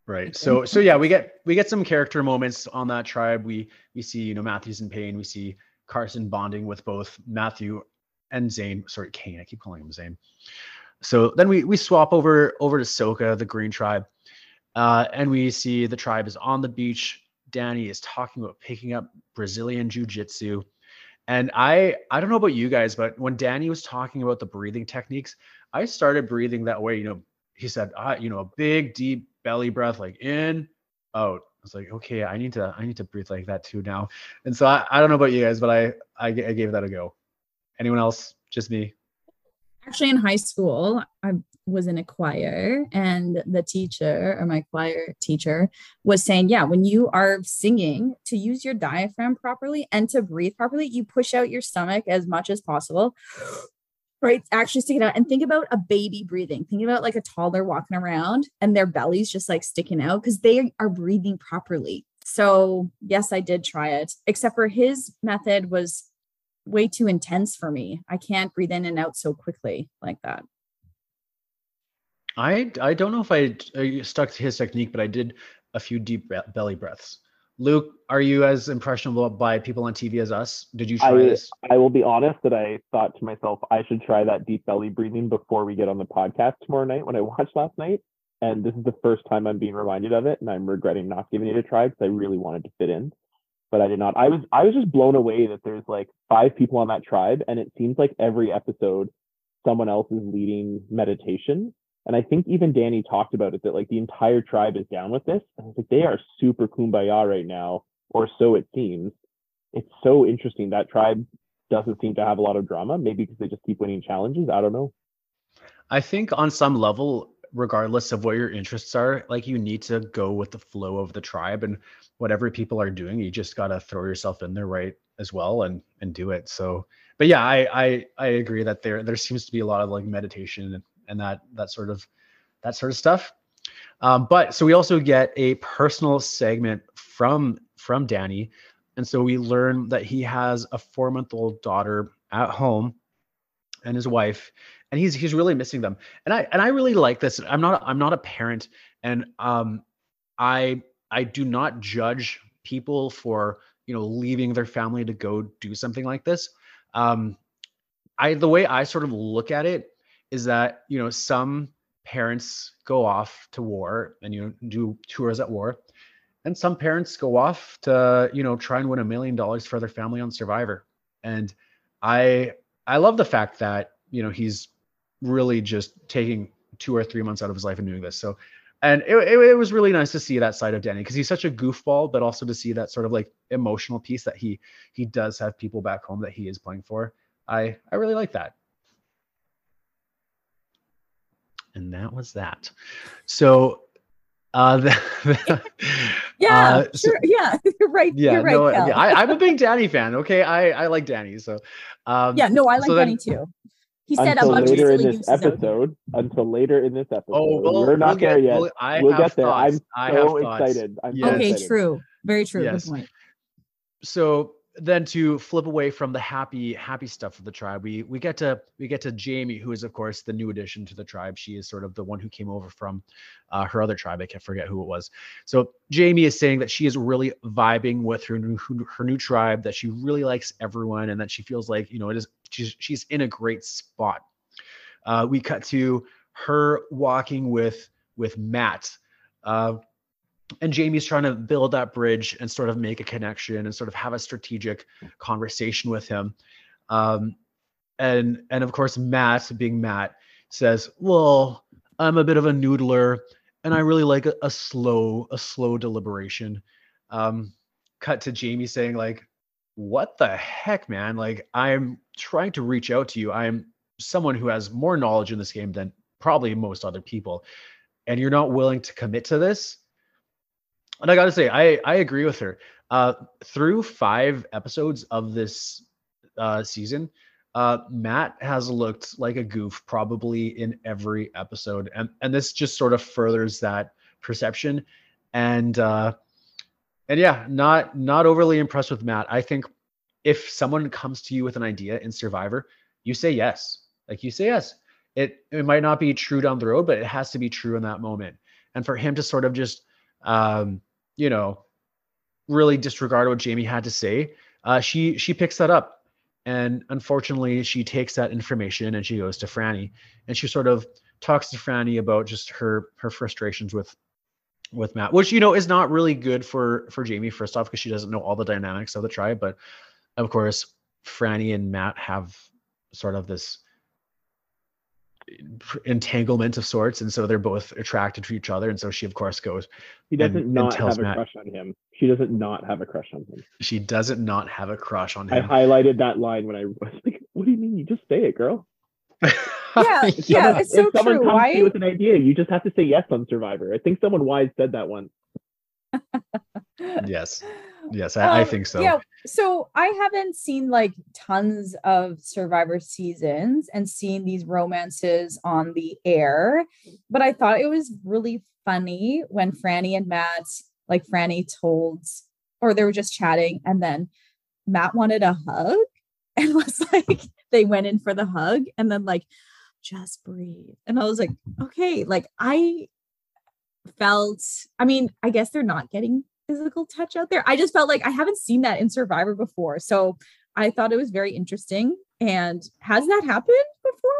Right. So so yeah, we get we get some character moments on that tribe. We we see you know Matthews in pain. We see Carson bonding with both Matthew and Zane. Sorry, Kane. I keep calling him Zane. So then we we swap over over to Soka, the Green Tribe, uh, and we see the tribe is on the beach. Danny is talking about picking up Brazilian jiu-jitsu. And I I don't know about you guys, but when Danny was talking about the breathing techniques, I started breathing that way. You know, he said, ah, you know, a big deep belly breath, like in, out. I was like, okay, I need to, I need to breathe like that too now. And so I, I don't know about you guys, but I, I, I gave that a go. Anyone else? Just me.
Actually, in high school, I was in a choir, and the teacher or my choir teacher was saying, Yeah, when you are singing, to use your diaphragm properly and to breathe properly, you push out your stomach as much as possible right? Actually stick it out and think about a baby breathing. Think about like a toddler walking around and their belly's just like sticking out because they are breathing properly. So, yes, I did try it, except for his method was way too intense for me. I can't breathe in and out so quickly like that.
I I don't know if I, I stuck to his technique, but I did a few deep belly breaths. Luke, are you as impressionable by people on TV as us? Did you try
I,
this?
I will be honest that I thought to myself, I should try that deep belly breathing before we get on the podcast tomorrow night when I watched last night. And this is the first time I'm being reminded of it, and I'm regretting not giving it a try because I really wanted to fit in, but I did not. I was I was just blown away that there's like five people on that tribe, and it seems like every episode someone else is leading meditation and I think even Danny talked about it that like the entire tribe is down with this. And I was like they are super kumbaya right now, or so it seems. It's so interesting. That tribe doesn't seem to have a lot of drama, maybe because they just keep winning challenges. I don't know.
I think on some level, regardless of what your interests are, like you need to go with the flow of the tribe and whatever people are doing, you just gotta throw yourself in there right as well and and do it. So but yeah, I I I agree that there there seems to be a lot of like meditation and that that sort of that sort of stuff. Um, but so we also get a personal segment from from Danny, and so we learn that he has a four month old daughter at home, and his wife, and he's he's really missing them. And I and I really like this. I'm not I'm not a parent, and um, I I do not judge people for you know leaving their family to go do something like this. Um, I the way I sort of look at it is that you know some parents go off to war and you know do tours at war and some parents go off to you know try and win a million dollars for their family on survivor and I I love the fact that you know he's really just taking two or three months out of his life and doing this. So, and it, it, it was really nice to see that side of Danny because he's such a goofball, but also to see that sort of like emotional piece that he he does have people back home that he is playing for. I I really like that. And that was that. So uh, the,
the, yeah, uh, so, sure. Yeah, you're right. Yeah, you're right. No,
yeah, I, am a big Danny fan. Okay, I I like Danny. So
um, yeah, no, I like so Danny then, too. He said
until later in this episode. Until later in this episode. Oh, well, we're not we'll there get, yet. We'll, I we'll get there. Thoughts. I'm so excited. I'm
yes. okay, true. Very true. Yes. Good point.
So then to flip away from the happy happy stuff of the tribe we we get to we get to Jaime who is of course the new addition to the tribe. She is sort of the one who came over from uh, her other tribe. I can't forget who it was. So Jaime is saying that she is really vibing with her new her new tribe that she really likes everyone and that she feels like you know it is she's, she's in a great spot. Uh, we cut to her walking with with matt. Uh, and Jaime's trying to build that bridge and sort of make a connection and sort of have a strategic conversation with him. Um, and and of course Matt, being Matt, says, "Well, I'm a bit of a noodler, and I really like a, a slow a slow deliberation." Um, cut to Jamie saying like, "What the heck, man? Like I'm trying to reach out to you. I'm someone who has more knowledge in this game than probably most other people, and you're not willing to commit to this." And I got to say, I I agree with her. Uh, through five episodes of this uh, season, uh, Matt has looked like a goof probably in every episode, and and this just sort of furthers that perception. And uh, and yeah, not not overly impressed with Matt. I think if someone comes to you with an idea in Survivor, you say yes. Like you say yes. It it might not be true down the road, but it has to be true in that moment. And for him to sort of just um, you know, really disregard what Jaime had to say, uh, she she picks that up, and unfortunately, she takes that information and she goes to Frannie, and she sort of talks to Frannie about just her her frustrations with with Matt, which you know is not really good for for Jaime first off because she doesn't know all the dynamics of the tribe, but of course, Frannie and Matt have sort of this entanglement of sorts, and so they're both attracted to each other. And so she, of course, goes.
He doesn't and, not and have a Matt, crush on him. She doesn't not have a crush on him.
She doesn't not have a crush on him.
I highlighted that line when I was like, "What do you mean? You just say it, girl."
yeah, yeah, it's so
if someone
true.
Comes
Why?
To you with an idea, you just have to say yes on Survivor. I think someone wise said that once.
yes. Yes, I, um, I, think so.
Yeah. So I haven't seen like tons of Survivor seasons and seen these romances on the air, but I thought it was really funny when Frannie and Matt, like Frannie told, or they were just chatting, and then Matt wanted a hug and was like, they went in for the hug, and then like, just breathe. And I was like, okay, like I felt, I mean, I guess they're not getting physical touch out there. I just felt like I haven't seen that in Survivor before. So I thought it was very interesting. And has that happened before?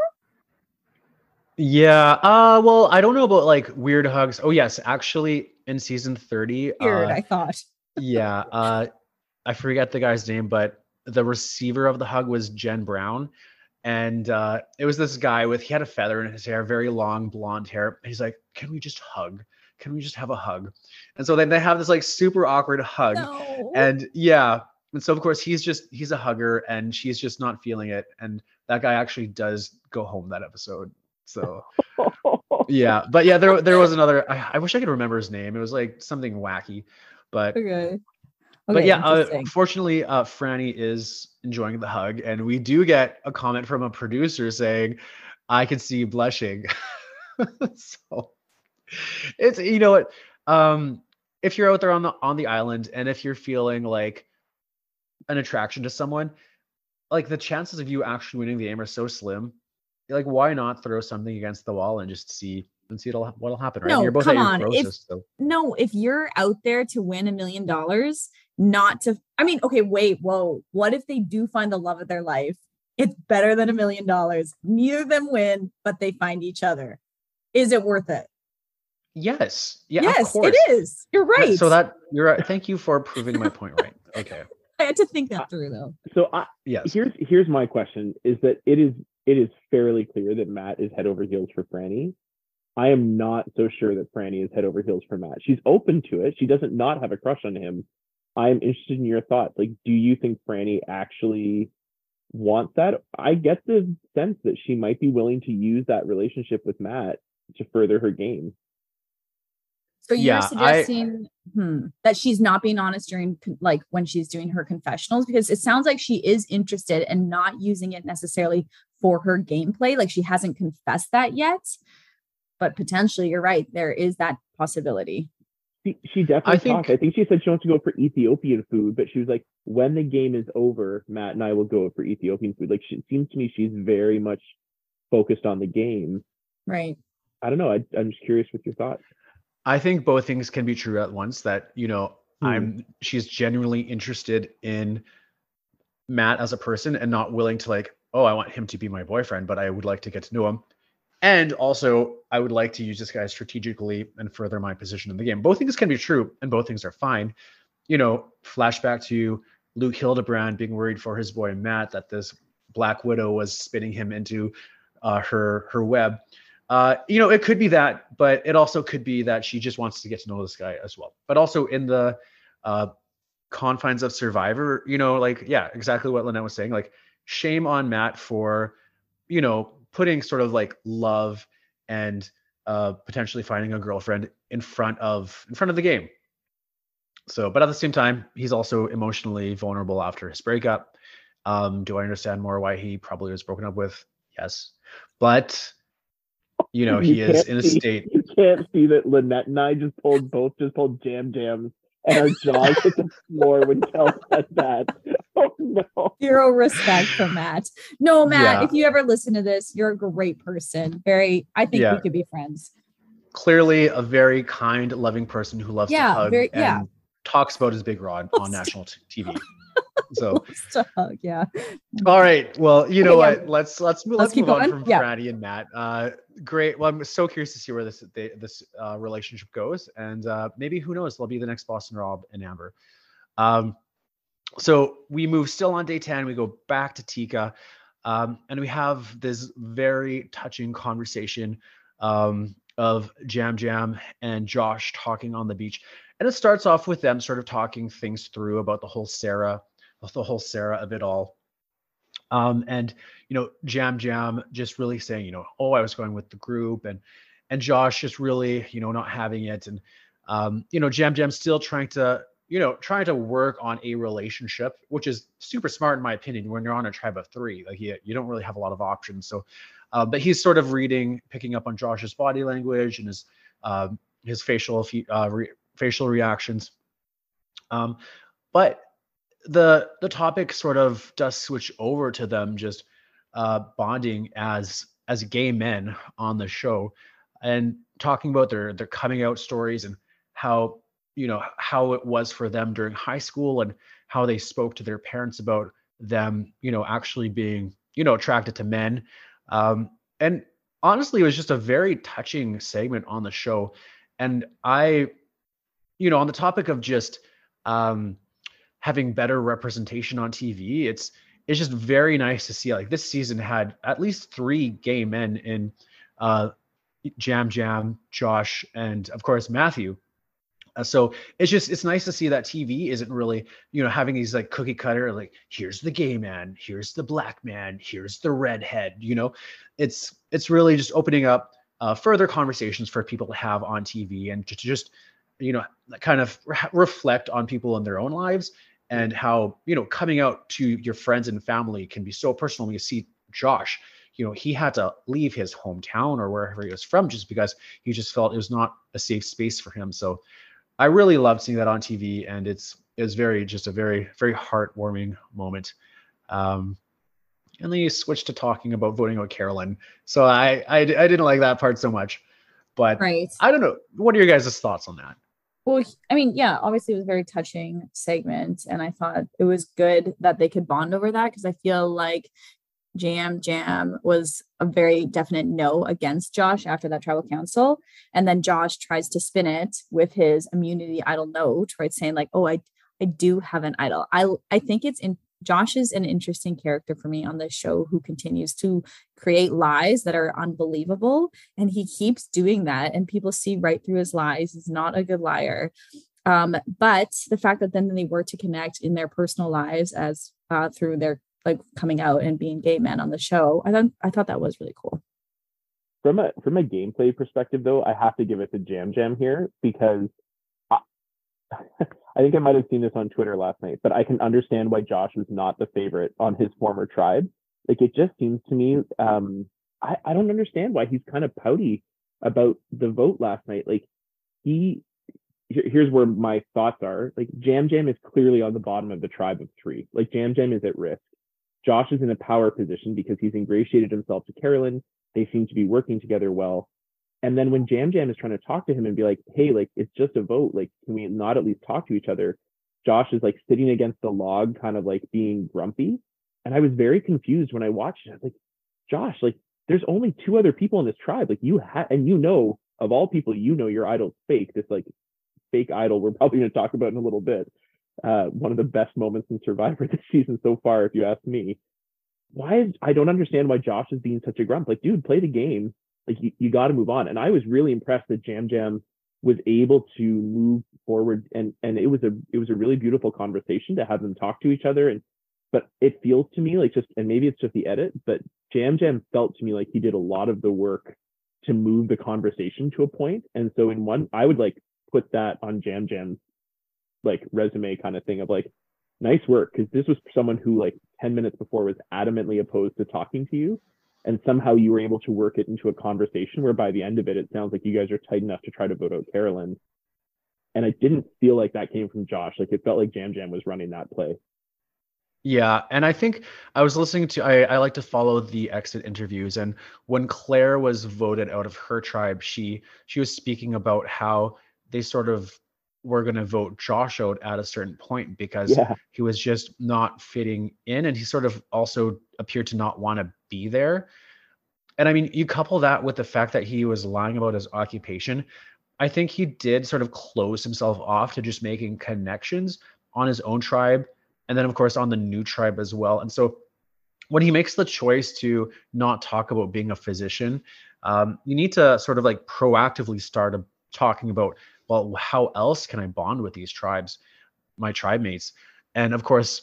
Yeah. Uh well, I don't know about like weird hugs. Oh yes, actually in season 30.
Weird,
uh,
I thought.
yeah. Uh I forget the guy's name, but the receiver of the hug was Jenn Brown. And uh it was this guy with he had a feather in his hair, very long blonde hair. He's like, Can we just hug? Can we just have a hug? And so then they have this like super awkward hug. No. And yeah. And so of course he's just he's a hugger and she's just not feeling it. And that guy actually does go home that episode. So yeah. But yeah, there there was another I, I, wish I could remember his name. It was like something wacky. But
okay. okay
but yeah, uh, fortunately, uh, Frannie is enjoying the hug, and we do get a comment from a producer saying, "I can see you blushing." so it's you know what um if you're out there on the on the island and if you're feeling like an attraction to someone like the chances of you actually winning the game are so slim. Like why not throw something against the wall and just see and see what'll, what'll happen right?
No, you're both come on. if, so. no if you're out there to win a million dollars not to i mean okay wait whoa what if they do find the love of their life? It's better than a million dollars. Neither of them win but they find each other. Is it worth it
Yes. Yeah.
Yes, it is. You're right.
So that you're right. Thank you for proving my point right. Okay.
I had to think that through though.
So I,
Yes.
here's here's my question: is that it is it is fairly clear that Matt is head over heels for Frannie. I am not so sure that Frannie is head over heels for Matt. She's open to it. She doesn't not have a crush on him. I'm interested in your thoughts. Like, do you think Frannie actually wants that? I get the sense that she might be willing to use that relationship with Matt to further her game.
So you're
Yeah, I-
suggesting hmm, that she's not being honest during like when she's doing her confessionals because it sounds like she is interested and not using it necessarily for her gameplay. Like she hasn't confessed that yet, but potentially you're right. There is that possibility.
She, she definitely
I think-
talked. I think she said she wants to go for Ethiopian food, but she was like, when the game is over, Matt and I will go for Ethiopian food. Like, she, it seems to me she's very much focused on the game.
Right.
I don't know. I, I'm just curious with your thoughts.
I think both things can be true at once. That you know,
Hmm.
I'm she's genuinely interested in Matt as a person and not willing to like, oh, I want him to be my boyfriend, but I would like to get to know him. And also, I would like to use this guy strategically and further my position in the game. Both things can be true, and both things are fine. You know, flashback to Luke Hildebrand being worried for his boy Matt that this Black Widow was spinning him into uh, her her web. Uh, you know, it could be that, but it also could be that she just wants to get to know this guy as well. But also in the uh, confines of Survivor, you know, like yeah, exactly what Lynnette was saying. Like, shame on Matt for, you know, putting sort of like love and uh, potentially finding a girlfriend in front of in front of the game. So, but at the same time, he's also emotionally vulnerable after his breakup. Um, do I understand more why he probably was broken up with? Yes, but you know, he is in a
see-
state.
You can't see that Lynnette and I just pulled both just pulled jam jams and our jaws hit the floor when Kel said that. Oh no.
Zero respect for Matt. No, Matt,
Yeah.
if you ever listen to this, you're a great person. Very, I think
Yeah.
we could be friends.
Clearly, a very kind, loving person who loves
Yeah,
to hug
very-
and
yeah.
talks about his big rod on national t- TV. So,
hug, yeah.
all right. Well, you know
yeah.
what? Let's let's move,
Let's
let's move on from
Yeah.
Frannie and Matt. Uh, great. Well, I'm so curious to see where this they, this uh, relationship goes, and uh, maybe who knows? They'll be the next Boston Rob and Amber. Um, so we move still on day 10 we go back to tika um, and we have this very touching conversation um, of Yam Yam and josh talking on the beach and it starts off with them sort of talking things through about the whole sarah the whole sarah of it all um, and you know Yam Yam just really saying you know oh i was going with the group and and josh just really you know not having it and um, you know Yam Yam still trying to you know, trying to work on a relationship, which is super smart in my opinion. When you're on a tribe of three, like you, you don't really have a lot of options. So, uh, but he's sort of reading, picking up on Josh's body language and his um, his facial uh, re- facial reactions. Um, but the the topic sort of does switch over to them just uh, bonding as as gay men on the show and talking about their their coming out stories and how you know how it was for them during high school and how they spoke to their parents about them you know actually being you know attracted to men. Um and honestly it was just a very touching segment on the show. And i you know on the topic of just um having better representation on tv it's it's just very nice to see like this season had at least three gay men in uh Yam Yam josh and of course matthew uh, so it's just it's nice to see that TV isn't really you know having these like cookie cutter like here's the gay man, here's the black man, here's the redhead. You know, it's it's really just opening up uh, further conversations for people to have on TV and to, to just you know kind of re- reflect on people in their own lives and how you know coming out to your friends and family can be so personal. When you see Josh, you know he had to leave his hometown or wherever he was from just because he just felt it was not a safe space for him. So I really loved seeing that on TV, and it's it's very just a very very heartwarming moment. Um, and then you switch to talking about voting out Carolyn, so I, I I didn't like that part so much, but
Right.
I don't know. What are your guys' thoughts on that?
Well, I mean, yeah, obviously it was a very touching segment, and I thought it was good that they could bond over that because I feel like Yam Yam was a very definite no against Josh after that tribal council, and then Josh tries to spin it with his immunity idol note, right, saying like, "Oh, I I do have an idol. I I think it's in Josh is an interesting character for me on this show who continues to create lies that are unbelievable. And he keeps doing that. And people see right through his lies. He's not a good liar. Um, but the fact that then they were to connect in their personal lives as uh, through their like coming out and being gay men on the show, I thought I thought that was really cool.
From a from a gameplay perspective, though, I have to give it to Yam Yam here because I think I might have seen this on Twitter last night, but I can understand why Josh was not the favorite on his former tribe. Like it just seems to me, um, I, I don't understand why he's kind of pouty about the vote last night. Like he, here's where my thoughts are. Like Yam Yam is clearly on the bottom of the tribe of three. Like Yam Yam is at risk. Josh is in a power position because he's ingratiated himself to Carolyn. They seem to be working together well. And then when Yam Yam is trying to talk to him and be like, hey, like it's just a vote, like can we not at least talk to each other? Josh is like sitting against the log, kind of like being grumpy. And I was very confused when I watched it. I was like, Josh, like there's only two other people in this tribe. Like you have, and you know, of all people, you know your idol's fake. This like fake idol we're probably going to talk about in a little bit. Uh, one of the best moments in Survivor this season so far, if you ask me. Why is I don't understand why Josh is being such a grump. Like, dude, play the game like you, you got to move on. And I was really impressed that Yam Yam was able to move forward and and it was a it was a really beautiful conversation to have them talk to each other and but it feels to me like just and maybe it's just the edit but Yam Yam felt to me like he did a lot of the work to move the conversation to a point and so in one I would like put that on Yam Yam's like resume kind of thing of like nice work because this was someone who like 10 minutes before was adamantly opposed to talking to you and somehow you were able to work it into a conversation where by the end of it it sounds like you guys are tight enough to try to vote out carolyn. And i didn't feel like that came from josh. Like it felt like Yam Yam was running that play.
Yeah, and I think I was listening to I, I like to follow the exit interviews and when Claire was voted out of her tribe, she she was speaking about how they sort of were going to vote Josh out at a certain point because yeah. he was just not fitting in and he sort of also appeared to not want to be there. And I mean, you couple that with the fact that he was lying about his occupation. I think he did sort of close himself off to just making connections on his own tribe and then, of course, on the new tribe as well. And so when he makes the choice to not talk about being a physician, um, you need to sort of like proactively start a, talking about, well, how else can I bond with these tribes, my tribe mates? And of course,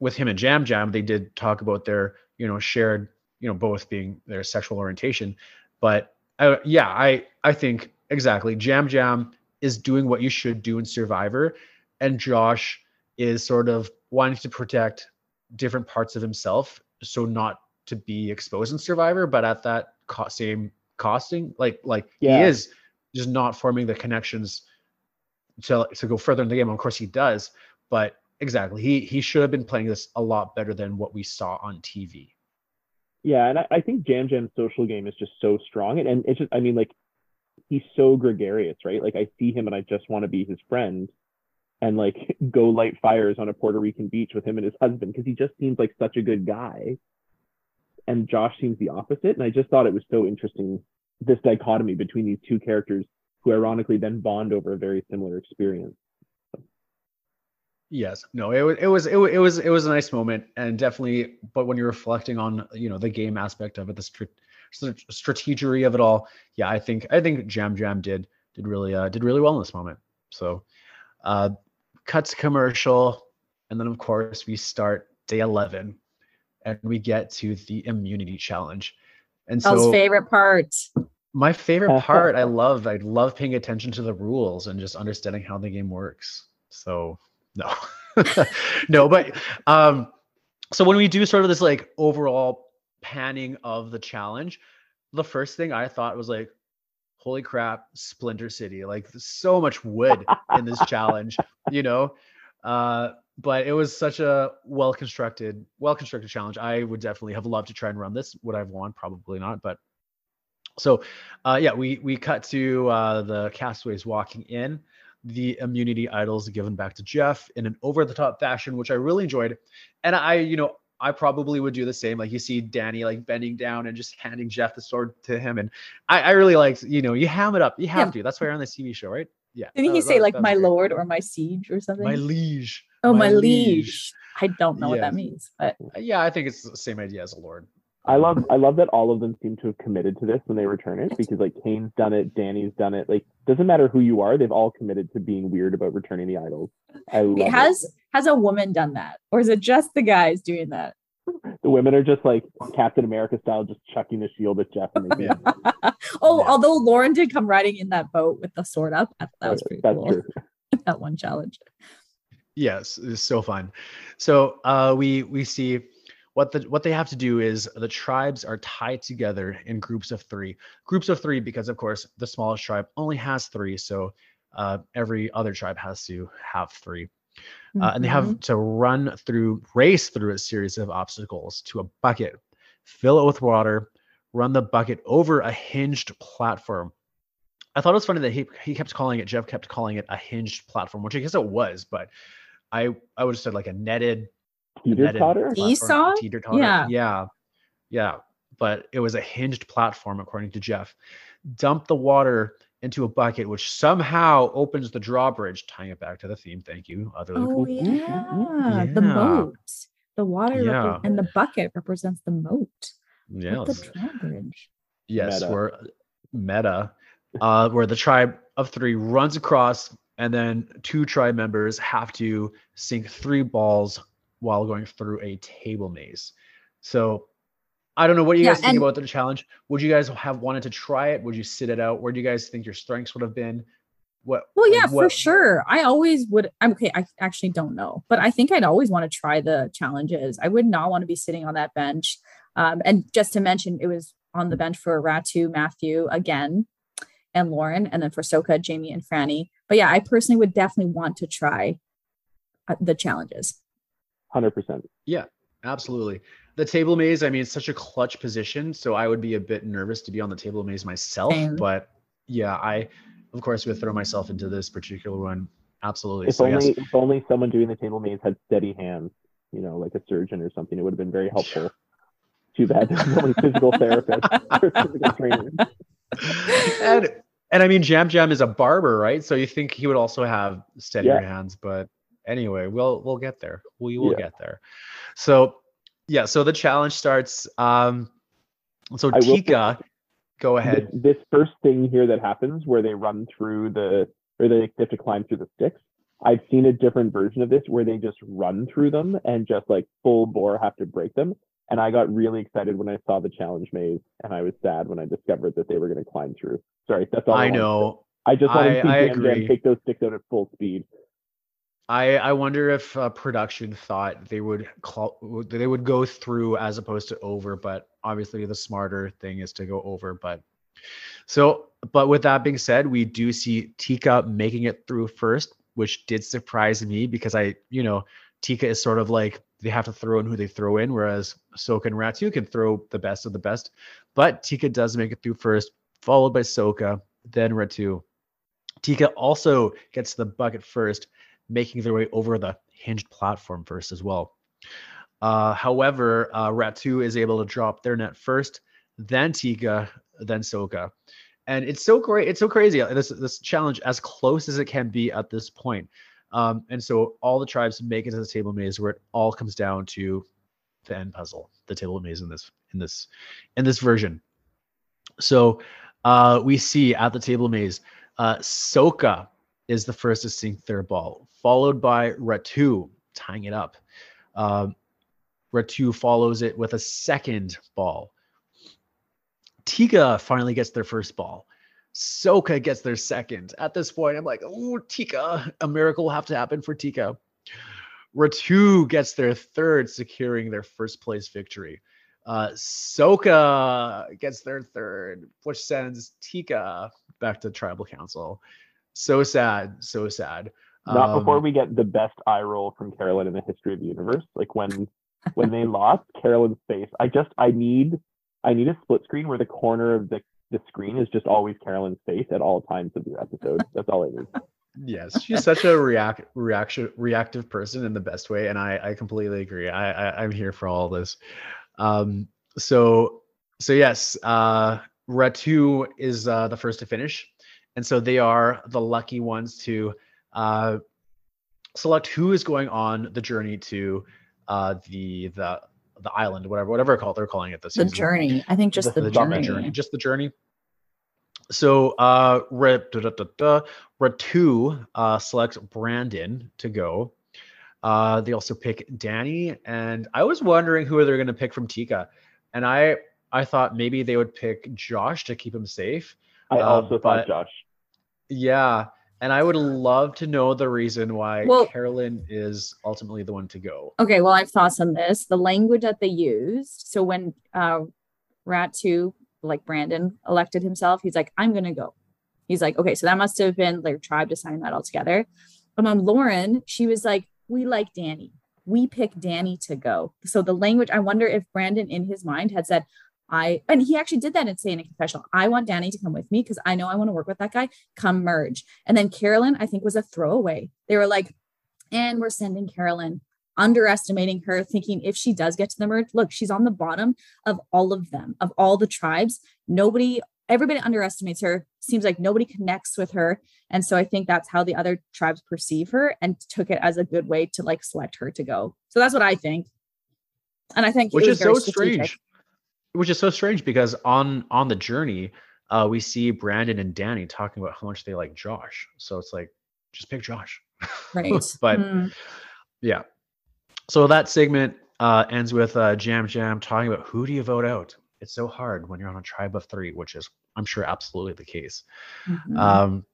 with him and Yam Yam, they did talk about their, you know, shared you know both being their sexual orientation but uh, yeah i i think exactly Yam Yam is doing what you should do in survivor and josh is sort of wanting to protect different parts of himself so not to be exposed in survivor but at that co- same costing like like yeah. he is just not forming the connections to to go further in the game of course he does but exactly he he should have been playing this a lot better than what we saw on tv
yeah, and I, I think Yam Yam's social game is just so strong, and, and it's just I mean like he's so gregarious, right? Like I see him and I just want to be his friend, and like go light fires on a Puerto Rican beach with him and his husband because he just seems like such a good guy, and Josh seems the opposite. And I just thought it was so interesting this dichotomy between these two characters who ironically then bond over a very similar experience.
Yes, no, it was it was it, it was it was a nice moment and definitely. But when you're reflecting on you know the game aspect of it, the str- strategery of it all, yeah, I think I think Yam Yam did did really uh, did really well in this moment. So, uh, cuts commercial, and then of course we start day eleven, and we get to the immunity challenge. And so,
favorite part.
My favorite part, I love. I love paying attention to the rules and just understanding how the game works. So no, no, but um, so when we do sort of this like overall panning of the challenge, the first thing I thought was like, holy crap, Splinter City, like so much wood in this challenge, you know. Uh, but it was such a well constructed, well constructed challenge. I would definitely have loved to try and run this. Would I've won? Probably not. But so, uh, yeah, we we cut to uh, the castaways walking in the immunity idols given back to Jeff in an over the top fashion, which I really enjoyed. And I, you know, I probably would do the same. Like you see Danny like bending down and just handing Jeff the sword to him. And I, I really liked, you know, you ham it up. You have yeah. to. That's why you're on this TV show, right? Yeah.
Didn't
that-
he say
that-
like
that
my lord or my siege or something?
My liege.
oh, my,
my
liege.
liege.
I don't know what that means, but
Uh, Yeah, I think it's the same idea as a lord.
I love I love that all of them seem to have committed to this when they return it because like Kane's done it, Danny's done it. Like doesn't matter who you are, they've all committed to being weird about returning the idols. I love it.
has has a woman done that, or is it just the guys doing that?
The women are just like Captain America style, just chucking the shield at Jeff. And they
Yeah.
oh,
Yeah.
although Lauren did come riding in that boat with the sword up, that was pretty
That's
cool. that one challenge.
Yes, it's so fun. So uh, we we see what the what they have to do is the tribes are tied together in groups of three. Groups of three because of course the smallest tribe only has three, so uh, every other tribe has to have three. Uh, and they have to run through, race through a series of obstacles to a bucket, fill it with water, run the bucket over a hinged platform. I thought it was funny that he he kept calling it. Jeff kept calling it a hinged platform, which I guess it was, but I I would have said like a netted
Teeter totter.
platform, teeter-totter.
Yeah.
yeah, yeah. But it was a hinged platform, according to Jeff. Dump the water into a bucket, which somehow opens the drawbridge, tying it back to the theme. Thank you, other Luke.
Oh
ooh.
yeah, the
Yeah.
moat. The water repre-
Yeah.
and the bucket represents the moat. with
Yes.
the drawbridge.
Yes,
Meta.
where meta, uh, where the tribe of three runs across, and then two tribe members have to sink three balls while going through a table maze. So I don't know what do you
Yeah,
guys think
and-
about the challenge. Would you guys have wanted to try it? Would you sit it out? Where do you guys think your strengths would have been? What?
Well,
like,
yeah, for sure. I always would. I'm okay. I actually don't know, but I think I'd always want to try the challenges. I would not want to be sitting on that bench. Um, and just to mention, it was on the bench for Ratu, Matthew again, and Lauren, and then for Soka, Jaime, and Frannie. But yeah, I personally would definitely want to try uh, the challenges.
Hundred percent.
Yeah absolutely. The table maze, I mean, it's such a clutch position. So I would be a bit nervous to be on the table maze myself.
Same.
But yeah, I, of course, would throw myself into this particular one. Absolutely.
If
so
only
yes.
if only someone doing the table maze had steady hands, you know, like a surgeon or something, it would have been very helpful. Too bad there's only physical therapist or physical trainer.
and, and I mean, Yam Yam is a barber, right? So you think he would also have steadier
Yeah.
hands. But anyway, we'll we'll get there. We will
Yeah.
get there. So yeah, so the challenge starts. Um, so
I will
Tika, go ahead.
This, this first thing here that happens where they run through the or they have to climb through the sticks. I've seen a different version of this where they just run through them and just like full bore have to break them. And I got really excited when I saw the challenge maze, and I was sad when I discovered that they were going to climb through. Sorry, that's all.
I
to
know.
I just wanted
I-
to see
I agree.
take those sticks out at full speed.
I I wonder if uh, production thought they would cl- they would go through as opposed to over, but obviously the smarter thing is to go over. But so, but with that being said, we do see Tika making it through first, which did surprise me because I, you know, Tika is sort of like they have to throw in who they throw in, whereas Soka and Ratu can throw the best of the best. But Tika does make it through first, followed by Soka, then Ratu. Tika also gets the bucket first, making their way over the hinged platform first as well. Uh, however, uh, Ratu is able to drop their net first, then Tika, then Soka. And it's so great. It's so crazy. uh, This this challenge as close as it can be at this point. Um, and so all the tribes make it to the table maze where it all comes down to the end puzzle, the table maze in this in this in this version. So uh, we see at the table maze, uh, Soka is the first to sink their ball, followed by Ratu tying it up. Um, Ratu follows it with a second ball. Tika finally gets their first ball. Soka gets their second. At this point, I'm like, oh, Tika, a miracle will have to happen for Tika. Ratu gets their third, securing their first place victory. Uh, Soka gets their third, which sends Tika back to tribal council. So sad, so sad.
Not before
Um,
we get the best eye roll from Carolyn in the history of the universe. Like when when they lost Carolyn's face. I just I need I need a split screen where the corner of the, the screen is just always Carolyn's face at all times of the episode. That's all I need.
Yes, she's such a react reaction reactive person in the best way, and I I completely agree. I, I I'm here for all this. Um, so so yes, uh, Ratu is uh, the first to finish, and so they are the lucky ones to uh, select who is going on the journey to uh, the the the island, whatever whatever call they're calling it this
the journey. I think just the, the, the journey. journey.
just the journey. So uh, Ratu uh, selects Brandon to go. Uh, they also pick Danny, and I was wondering who they're going to pick from Tika, and I I thought maybe they would pick Josh to keep him safe.
I uh, also thought Josh.
Yeah, and I would love to know the reason why well, Carolyn is ultimately the one to go.
Okay, well, I've thoughts on this. The language that they used. So when uh, Ratu, like Brandon, elected himself, he's like, "I'm gonna go." He's like, "Okay, so that must have been their tribe deciding that all together." And um, Lauren, she was like, we like Danny. We pick Danny to go. So the language, I wonder if Brandon in his mind had said, I, and he actually did that and say in a confessional, I want Danny to come with me because I know I want to work with that guy. Come merge. And then Carolyn, I think, was a throwaway. They were like, and we're sending Carolyn, underestimating her, thinking if she does get to the merge, look, she's on the bottom of all of them, of all the tribes. Nobody everybody underestimates her seems like nobody connects with her and so i think that's how the other tribes perceive her and took it as a good way to like select her to go so that's what i think and i think
which is so strategic. strange which is so strange because on on the journey uh we see brandon and danny talking about how much they like josh so it's like just pick josh
right
but mm. yeah so that segment uh ends with uh Yam Yam talking about who do you vote out it's so hard when you're on a tribe of three, which is, I'm sure, absolutely the case. Mm-hmm. Um,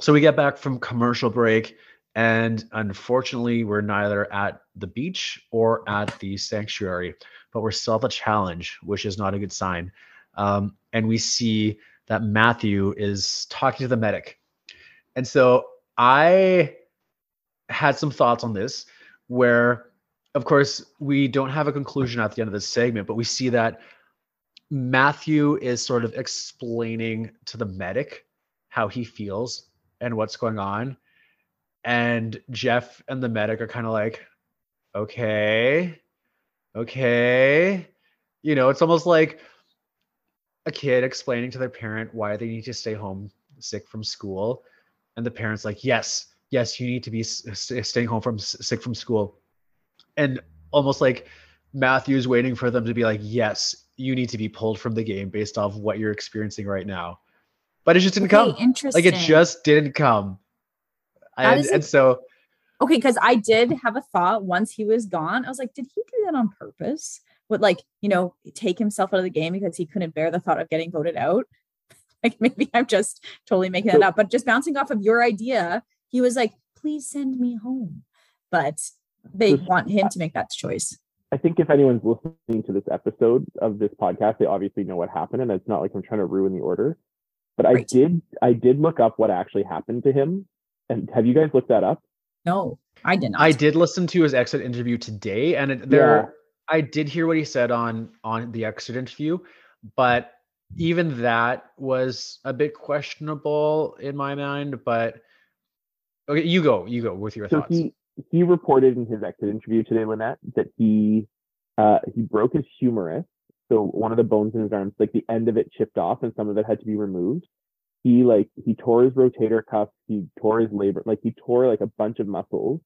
so we get back from commercial break, and unfortunately, we're neither at the beach or at the sanctuary, but we're still at the challenge, which is not a good sign. Um, and we see that Matthew is talking to the medic. And so I had some thoughts on this where of course we don't have a conclusion at the end of this segment but we see that Matthew is sort of explaining to the medic how he feels and what's going on. And Jeff and the medic are kind of like, okay, okay. You know, it's almost like a kid explaining to their parent why they need to stay home sick from school. And the parent's like, yes, yes, you need to be staying home from sick from school. And almost like Matthew's waiting for them to be like, yes, you need to be pulled from the game based off what you're experiencing right now. But it just didn't okay, come.
Interesting.
Like it just didn't come. And, and so
okay, because I did have a thought once he was gone. I was like, did he do that on purpose? Would like, you know, take himself out of the game because he couldn't bear the thought of getting voted out? Like maybe I'm just totally making that up. But just bouncing off of your idea, he was like, please send me home. But they want him to make that choice.
I think if anyone's listening to this episode of this podcast, they obviously know what happened, and it's not like I'm trying to ruin the order. But right. I did I did look up what actually happened to him. And have you guys looked that up?
No, I didn't.
I did listen to his exit interview today, and it, there yeah. I did hear what he said on on the exit interview, but even that was a bit questionable in my mind. But okay, you go, you go with your so thoughts.
He, he reported in his exit interview today, Lynnette, that he uh, he broke his humerus. So one of the bones in his arms, like the end of it chipped off, and some of it had to be removed. He like he tore his rotator cuff, he tore his labrum, like he tore like a bunch of muscles.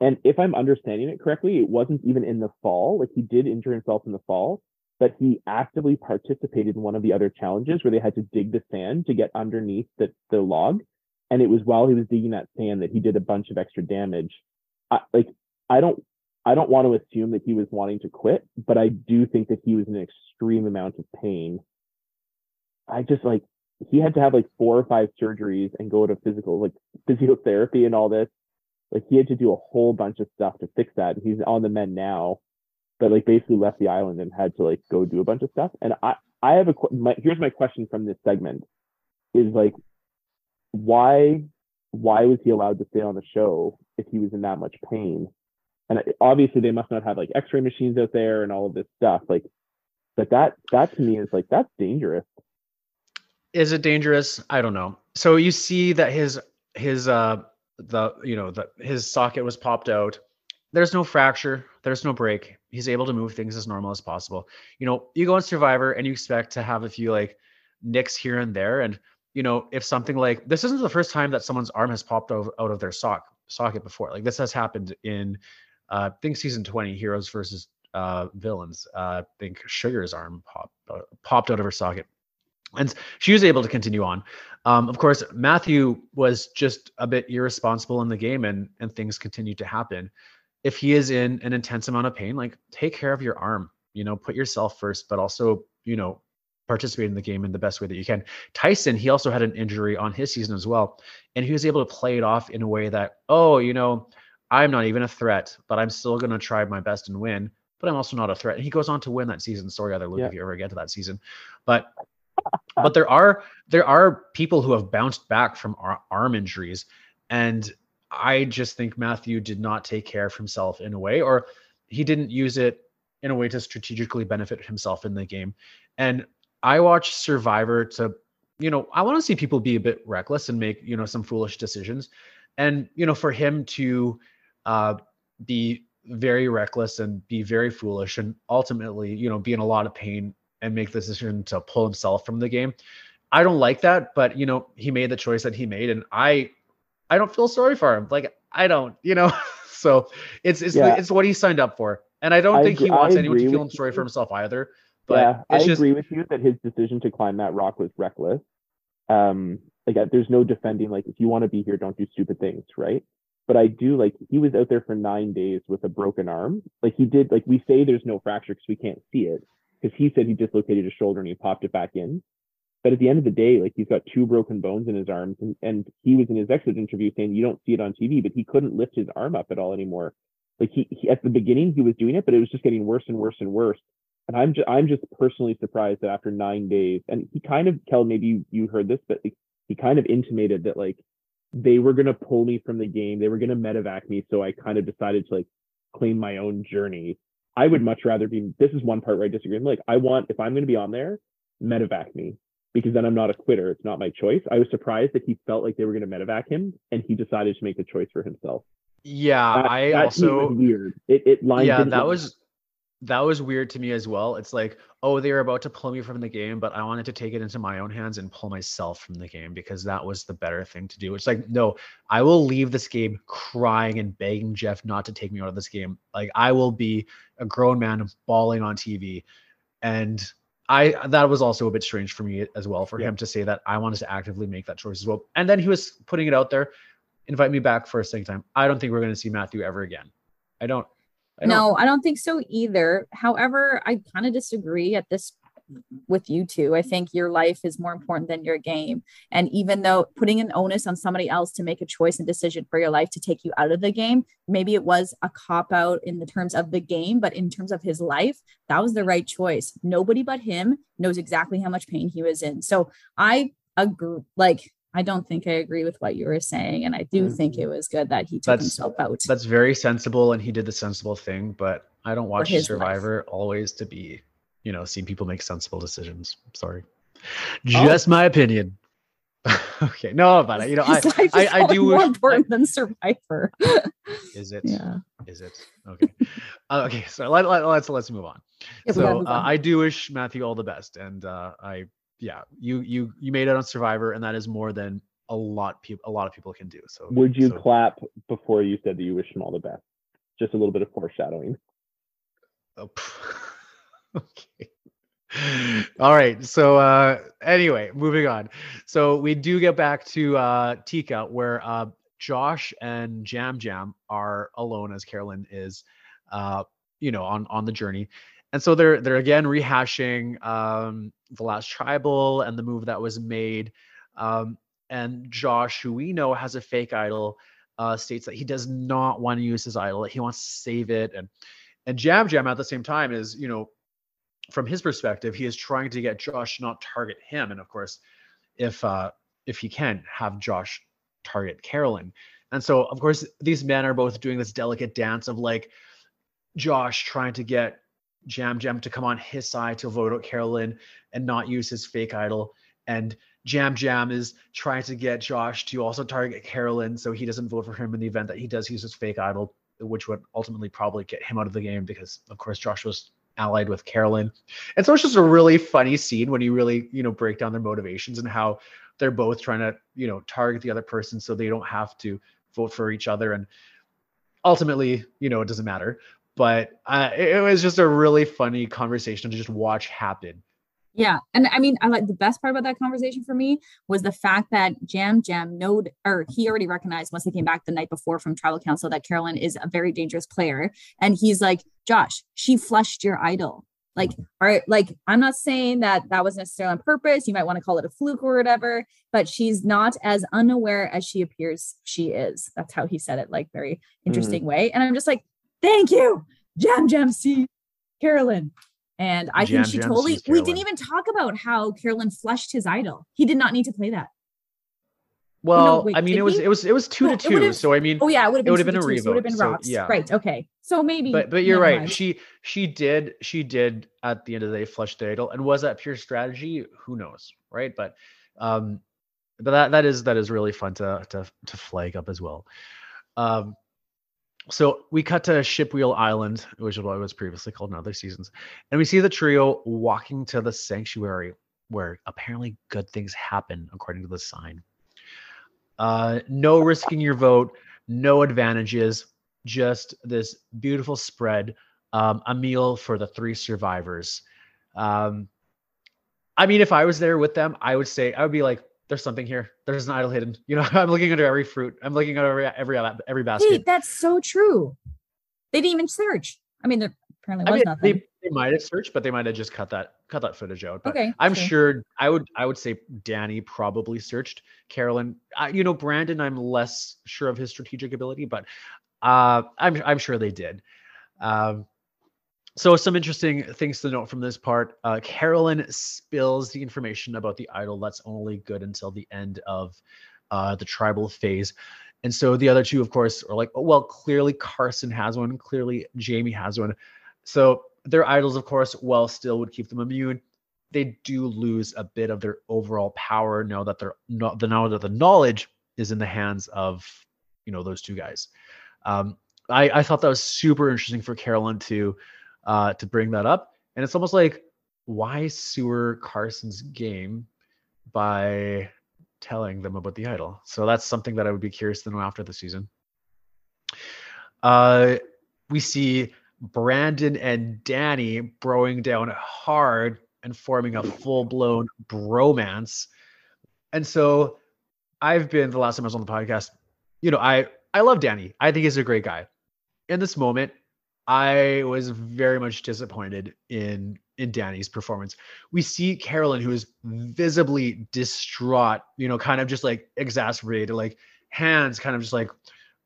And if I'm understanding it correctly, it wasn't even in the fall. Like he did injure himself in the fall, but he actively participated in one of the other challenges where they had to dig the sand to get underneath the, the log. And it was while he was digging that sand that he did a bunch of extra damage. I, like I don't I don't want to assume that he was wanting to quit, but I do think that he was in an extreme amount of pain. I just like he had to have like four or five surgeries and go to physical like physiotherapy and all this. Like he had to do a whole bunch of stuff to fix that. And He's on the mend now, but like basically left the island and had to like go do a bunch of stuff. And I I have a my, here's my question from this segment is like why why was he allowed to stay on the show if he was in that much pain? And obviously they must not have like x-ray machines out there and all of this stuff. Like, but that that to me is like that's dangerous.
Is it dangerous? I don't know. So you see that his his uh the you know the his socket was popped out. There's no fracture. There's no break. He's able to move things as normal as possible. You know, you go on Survivor and you expect to have a few like nicks here and there, and you know, if something like this isn't the first time that someone's arm has popped out, of their sock socket before. Like this has happened in uh, I think season 20, Heroes versus uh, Villains. Uh, I think Sugar's arm popped uh, popped out of her socket. And she was able to continue on. Um, of course, Matthew was just a bit irresponsible in the game, and and things continued to happen. If he is in an intense amount of pain, like take care of your arm. You know, put yourself first, but also you know participate in the game in the best way that you can. Tyson, he also had an injury on his season as well, and he was able to play it off in a way that, oh, you know, I'm not even a threat, but I'm still going to try my best and win. But I'm also not a threat. And he goes on to win that season. Sorry, other Luke, yeah. if you ever get to that season. But but there are there are people who have bounced back from arm injuries, and I just think Matthew did not take care of himself in a way, or he didn't use it in a way to strategically benefit himself in the game. And I watch Survivor to, you know, I want to see people be a bit reckless and make, you know, some foolish decisions. And, you know, for him to uh, be very reckless and be very foolish and ultimately, you know, be in a lot of pain and make the decision to pull himself from the game. I don't like that, but you know, he made the choice that he made and I I don't feel sorry for him. Like I don't, you know. so it's it's yeah. it's what he signed up for. And I don't I think agree, he wants anyone to feel sorry for himself either. But yeah,
I
just...
agree with you that his decision to climb that rock was reckless. Um, like there's no defending. Like if you want to be here, don't do stupid things, right? But I do like he was out there for nine days with a broken arm. Like he did. Like we say there's no fracture because we can't see it because he said he dislocated his shoulder and he popped it back in. But at the end of the day, like he's got two broken bones in his arms, and, and he was in his exit interview saying you don't see it on TV, but he couldn't lift his arm up at all anymore. Like he, he at the beginning he was doing it, but it was just getting worse and worse and worse. And I'm just I'm just personally surprised that after nine days, and he kind of Kel, maybe you, you heard this, but he kind of intimated that like they were gonna pull me from the game, they were gonna medevac me, so I kind of decided to like claim my own journey. I would much rather be. This is one part where I disagree. I'm like, I want if I'm gonna be on there, medevac me because then I'm not a quitter. It's not my choice. I was surprised that he felt like they were gonna medevac him, and he decided to make the choice for himself.
Yeah, that, I that also
weird. It it lines.
Yeah, that was that was weird to me as well. It's like, oh, they were about to pull me from the game, but I wanted to take it into my own hands and pull myself from the game because that was the better thing to do. It's like, no, I will leave this game crying and begging Jeff not to take me out of this game. Like I will be a grown man bawling on TV. And I that was also a bit strange for me as well for yeah. him to say that I wanted to actively make that choice as well. And then he was putting it out there, invite me back for a second time. I don't think we're going to see Matthew ever again. I don't.
I no, I don't think so either. However, I kind of disagree at this with you two. I think your life is more important than your game. And even though putting an onus on somebody else to make a choice and decision for your life to take you out of the game, maybe it was a cop out in the terms of the game, but in terms of his life, that was the right choice. Nobody but him knows exactly how much pain he was in. So I agree, like, I don't think I agree with what you were saying. And I do mm-hmm. think it was good that he took that's, himself out.
That's very sensible and he did the sensible thing, but I don't watch Survivor life. always to be, you know, seeing people make sensible decisions. Sorry. Oh. Just oh. my opinion. okay. No, but you know, I, I, I, do
more wish, important I, than Survivor.
is it? Yeah. Is it? Okay. uh, okay. So let, let, let's let's move on. Yeah, so uh, I do wish Matthew all the best, and uh, I yeah, you you you made it on Survivor, and that is more than a lot people a lot of people can do. So
would you
so.
clap before you said that you wish him all the best? Just a little bit of foreshadowing.
Oh, okay. All right. So uh anyway, moving on. So we do get back to uh Tika where uh Josh and Yam Yam are alone as Carolyn is uh you know on on the journey and so they're they're again rehashing um, the last tribal and the move that was made. Um, and Josh, who we know has a fake idol, uh, states that he does not want to use his idol; he wants to save it. And and Yam Yam at the same time is, you know, from his perspective, he is trying to get Josh not target him. And of course, if uh, if he can have Josh target Carolyn. And so, of course, these men are both doing this delicate dance of like Josh trying to get Yam Yam to come on his side to vote out Carolyn and not use his fake idol. And Yam Yam is trying to get Josh to also target Carolyn so he doesn't vote for him in the event that he does use his fake idol, which would ultimately probably get him out of the game because, of course, Josh was allied with Carolyn. And so it's just a really funny scene when you really, you know, break down their motivations and how they're both trying to you know target the other person so they don't have to vote for each other and ultimately you know it doesn't matter but uh, it was just a really funny conversation to just watch happen
yeah. And I mean, I like the best part about that conversation for me was the fact that Yam Yam know or he already recognized once they came back the night before from tribal council that Carolyn is a very dangerous player. And he's like, Josh, she flushed your idol. Like, all right, like I'm not saying that that was necessarily on purpose. You might want to call it a fluke or whatever, but she's not as unaware as she appears she is. That's how he said it, like very mm-hmm. interesting mm-hmm. way. And I'm just like, thank you, Yam Yam see Carolyn. And I Jam think she Jam totally, we didn't even talk about how Carolyn flushed his idol. He did not need to play that.
Well, no, wait, I mean, it was, it was, it was two no, to two. So I mean,
oh yeah, it would have been,
it would have
been
a revote. So
would have been
so,
yeah. Right. Okay. So maybe,
but, but you're right. Mind. She, she did, she did at the end of the day flush the idol. And was that pure strategy? Who knows? Right. But, um, but that, that is, that is really fun to, to, to flag up as well. Um, so we cut to Shipwheel Island, which is what it was previously called in other seasons, and we see the trio walking to the sanctuary where apparently good things happen according to the sign. Uh, no risking your vote, no advantages, just this beautiful spread, um, a meal for the three survivors. Um, I mean, if I was there with them, I would say I would be like, there's something here. There's an idol hidden. You know, I'm looking under every fruit. I'm looking under every every every basket. Hey,
that's so true. They didn't even search. I mean, there apparently was I mean, nothing.
They, they might have searched, but they might have just cut that cut that footage out. But
okay,
I'm sure I would I would say Danny probably searched. Carolyn, I, you know, Brandon, I'm less sure of his strategic ability, but uh, I'm I'm sure they did. Um, so some interesting things to note from this part. Uh, Carolyn spills the information about the idol that's only good until the end of uh, the tribal phase. And so the other two, of course, are like, oh, well, clearly Carson has one. Clearly Jaime has one. So their idols, of course, well, still would keep them immune. They do lose a bit of their overall power now that they're not the now that the knowledge is in the hands of you know those two guys. Um, I, I thought that was super interesting for Carolyn to uh, to bring that up. And it's almost like, why sewer Carson's game by telling them about the idol? So that's something that I would be curious to know after the season. Uh, we see Brandon and Danny broing down hard and forming a full blown bromance. And so I've been the last time I was on the podcast, you know, I I love Danny. I think he's a great guy. In this moment, I was very much disappointed in in Danny's performance. We see Carolyn, who is visibly distraught, you know, kind of just like exasperated, like hands kind of just like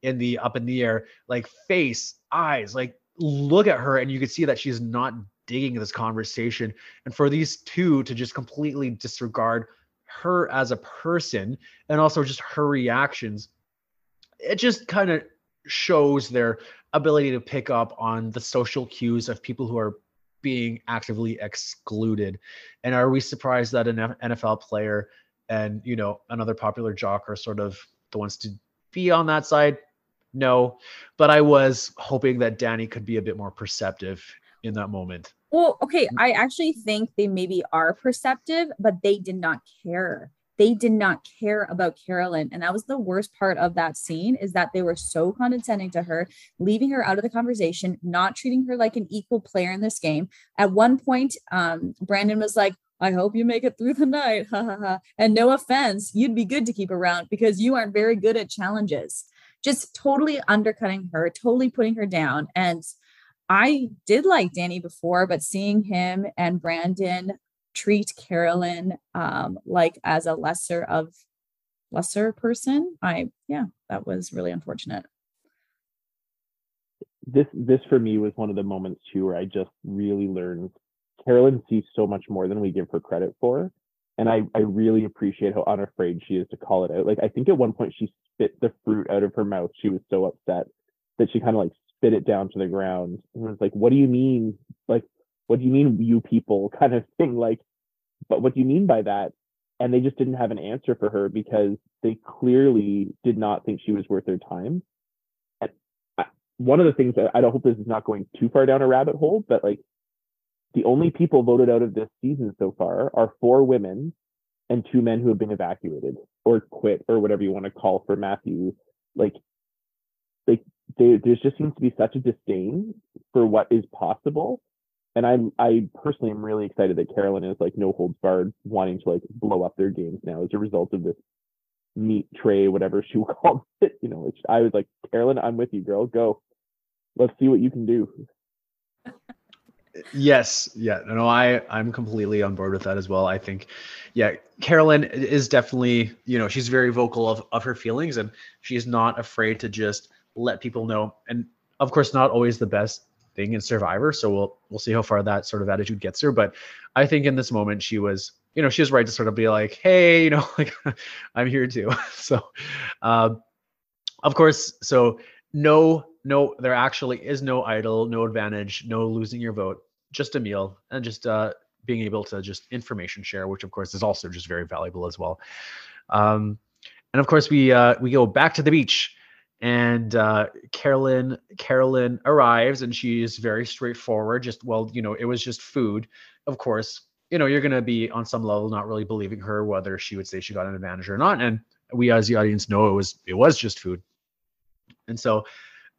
in the up in the air, like face, eyes, like look at her, and you can see that she's not digging this conversation. And for these two to just completely disregard her as a person and also just her reactions, it just kind of shows their ability to pick up on the social cues of people who are being actively excluded. And are we surprised that an NFL player and you know another popular jock are sort of the ones to be on that side? No, but I was hoping that Danny could be a bit more perceptive in that moment.
Well, okay, mm. I actually think they maybe are perceptive, but they did not care they did not care about Carolyn. And that was the worst part of that scene is that they were so condescending to her, leaving her out of the conversation, not treating her like an equal player in this game. At one point, um, Brandon was like, I hope you make it through the night. Ha ha ha. And no offense, you'd be good to keep around because you aren't very good at challenges. Just totally undercutting her, totally putting her down. And I did like Danny before, but seeing him and Brandon treat Carolyn um, like as a lesser of lesser person. I yeah, that was really unfortunate.
This this for me was one of the moments too where I just really learned Carolyn sees so much more than we give her credit for. And I, I really appreciate how unafraid she is to call it out. Like I think at one point she spit the fruit out of her mouth. She was so upset that she kind of like spit it down to the ground and was like, What do you mean? Like what do you mean you people kind of thing like but what do you mean by that and they just didn't have an answer for her because they clearly did not think she was worth their time and I, one of the things that i don't hope this is not going too far down a rabbit hole but like the only people voted out of this season so far are four women and two men who have been evacuated or quit or whatever you want to call for Matthew. Like, like there, just seems to be such a disdain for what is possible. And I, I personally am really excited that Carolyn is like no holds barred, wanting to like blow up their games now as a result of this meat tray, whatever she called it. You know, which I was like, Carolyn, I'm with you, girl. Go. Let's see what you can do.
Yes, yeah, no, I I'm completely on board with that as well. I think, yeah, Carolyn is definitely, you know, she's very vocal of of her feelings, and she's not afraid to just let people know. And of course, not always the best thing in Survivor, so we'll we'll see how far that sort of attitude gets her. But I think in this moment, she was, you know, she was right to sort of be like, hey, you know, like I'm here too. so, uh, of course, so no no, there actually is no idol, no advantage, no losing your vote, just a meal and just uh, being able to just information share, which of course is also just very valuable as well. Um, and of course, we uh, we go back to the beach, and uh, Carolyn Carolyn arrives, and she's very straightforward. Just well, you know, it was just food. Of course, you know, you're gonna be on some level not really believing her whether she would say she got an advantage or not. And we as the audience know it was it was just food. And so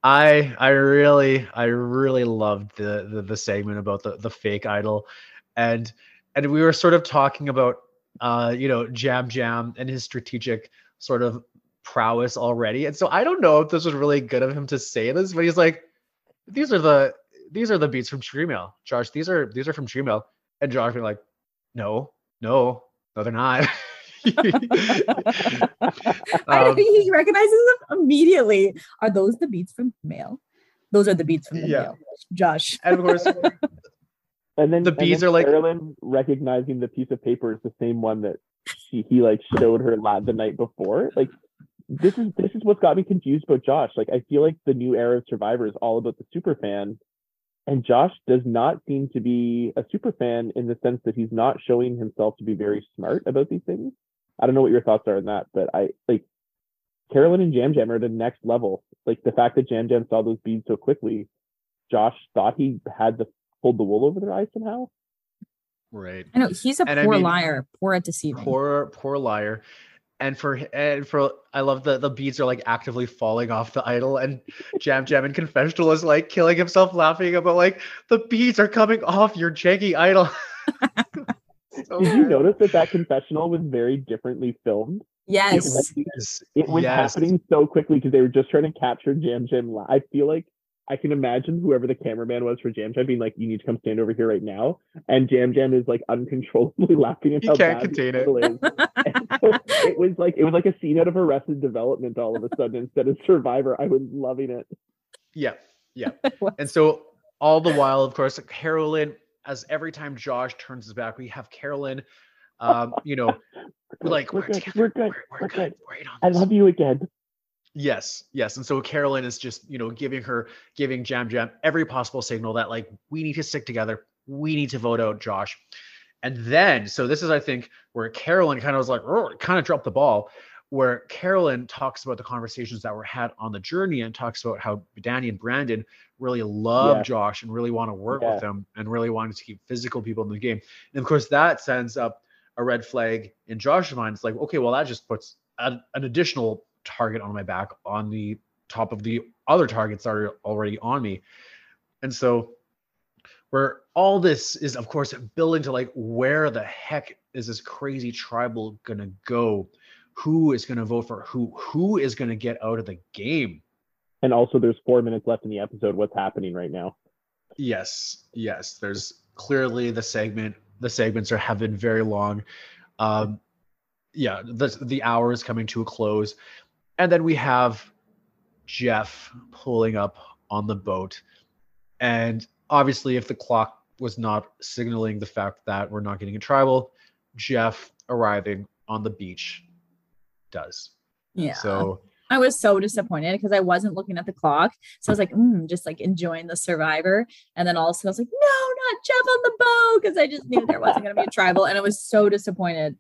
I I really I really loved the the, the segment about the the fake idol, and and we were sort of talking about uh you know Yam Yam and his strategic sort of prowess already, and so I don't know if this was really good of him to say this, but he's like, these are the these are the beats from tree mail, Josh. These are these are from tree mail, and Josh being like, no, no, no, they're not.
um, he recognizes them immediately. Are those the beats from mail? Those are the beats from the yeah. mail. Josh.
And of course,
and then
the bees then are like
Carolyn recognizing the piece of paper is the same one that he, he like showed her lad the night before. Like this is this is what's got me confused about Josh. Like I feel like the new era of Survivor is all about the super fan, and Josh does not seem to be a super fan in the sense that he's not showing himself to be very smart about these things. I don't know what your thoughts are on that, but I like Carolyn and Jam Yam are the next level. Like the fact that Yam Yam saw those beads so quickly, Josh thought he had to pulled the wool over their eyes somehow.
Right.
I know he's a and poor I mean, liar, poor at deceiving.
Poor, poor liar. And for and for I love that the beads are like actively falling off the idol, and Yam Yam and confessional is like killing himself laughing about like the beads are coming off your janky idol.
so Did you notice that that confessional was very differently filmed?
Yes.
It was, it was yes. happening so quickly because they were just trying to capture Yam Yam. I feel like I can imagine whoever the cameraman was for Yam Yam being like, "You need to come stand over here right now," and Yam Yam is like uncontrollably laughing at
how can't contain it.
so it was like it was like a scene out of Arrested Development all of a sudden instead of Survivor. I was loving it.
Yeah, yeah. and so all the while, of course, Carolyn as every time Josh turns his back, we have Carolyn, um, you know, we're like,
we're, we're good, together. we're good, we're, we're good. We're I love you again.
Yes, yes. And so Carolyn is just, you know, giving her, giving Yam Yam every possible signal that like we need to stick together. We need to vote out Josh. And then, so this is, I think, where Carolyn kind of was like, kind of dropped the ball where Carolyn talks about the conversations that were had on the journey and talks about how Danny and Brandon really love yeah. Josh and really want to work yeah. with him and really wanted to keep physical people in the game. And of course, that sends up a red flag in Josh's mind. It's like, okay, well, that just puts a, an additional target on my back on the top of the other targets that are already on me. And so, where all this is, of course, building to like, where the heck is this crazy tribal gonna go? who is going to vote for who, who is going to get out of the game.
And also, there's four minutes left in the episode. What's happening right now?
Yes, yes. There's clearly the segment. The segments are have been very long. Um, yeah, the the hour is coming to a close, and then we have Jeff pulling up on the boat, and obviously, if the clock was not signaling the fact that we're not getting a tribal, Jeff arriving on the beach does.
Yeah.
So
I was so disappointed because I wasn't looking at the clock. So I was like, mm, just like enjoying the survivor. And then also I was like, no, not Jeff on the boat. Because I just knew there wasn't going to be a tribal. And I was so disappointed.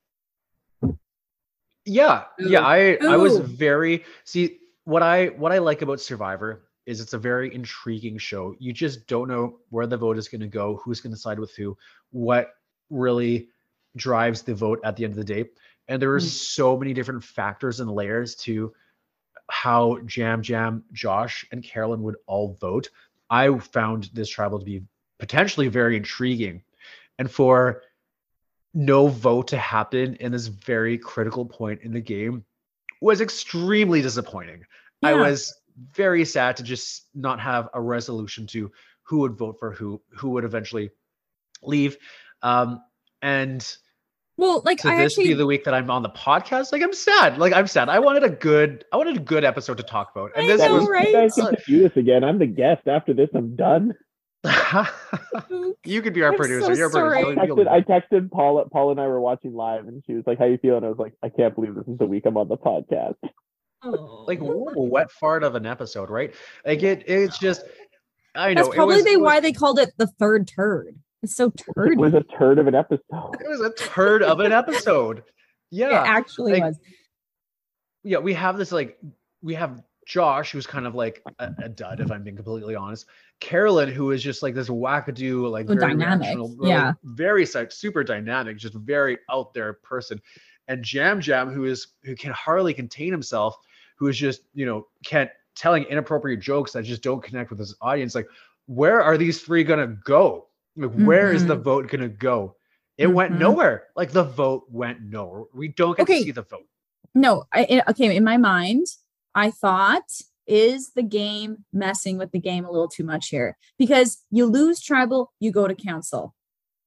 Yeah. Ooh. Yeah. I, Ooh. I was very, see, what I, what I like about Survivor is it's a very intriguing show. You just don't know where the vote is going to go, who's going to side with who, what really drives the vote at the end of the day. and there are
Mm.
so many different factors and layers to how Yam Yam, Josh, and Carolyn would all vote. I found this tribal to be potentially very intriguing, and for no vote to happen in this very critical point in the game was extremely disappointing. I was very sad to just not have a resolution to who would vote for who, who would eventually leave. Um, and
Well, like
to
I
this
actually
be the week that I'm on the podcast, like I'm sad. Like I'm sad. I wanted a good, I wanted a good episode to talk about. And
I
this
know,
was
right?
You guys get to do this again. I'm the guest. After this, I'm done.
you could be our
I'm
producer.
so
You're a
sorry.
producer.
I
You'll- you'll
texted, I
do
texted Paula. Paula and I were watching live, and she was like, "How you feeling?" I was like, "I can't believe this is the week I'm on the podcast."
like ooh, a wet fart of an episode, right? Like it, it's just. I know
That's
it
probably
was-
they
it was-
why they called it the third turd. It's so turd.
It was a turd of an episode.
It was a turd of an episode. Yeah.
It actually
like-
was.
yeah, we have this like we have Josh, who's kind of like a, a dud, if I'm being completely honest. Carolyn, who is just like this wackadoo, like
So
very
dynamic, yeah.
very super dynamic, just very out there person. And Yam Yam, who is who can hardly contain himself, who is just you know can't telling inappropriate jokes that just don't connect with his audience. Like, where are these three gonna go? Like, where is the vote gonna go? It went
Mhm.
nowhere. Like the vote went nowhere. We don't get
Okay.
to see the vote.
No, I, it- okay. In my mind, I thought, is the game messing with the game a little too much here? Because you lose tribal, you go to council.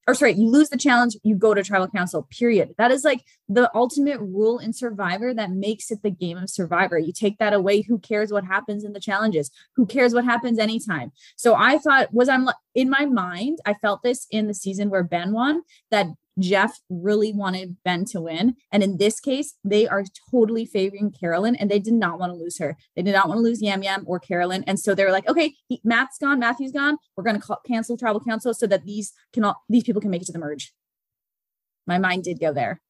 Or sorry, you lose the challenge, you go to tribal council, period. That is like the ultimate rule in Survivor that makes it the game of Survivor. You take that away, who cares what happens in the challenges? Who cares what happens anytime? So I thought, was I'm in my mind, I felt this in the season where Ben won, that Jeff really wanted Ben to win. And in this case, they are totally favoring Carolyn and they did not want to lose her. They did not want to lose Yam Yam or Carolyn. And so they're like, okay, he, Matt's gone, Matthew's gone. We're going to cancel tribal council so that these can all, these people can make it to the merge. My mind did go there.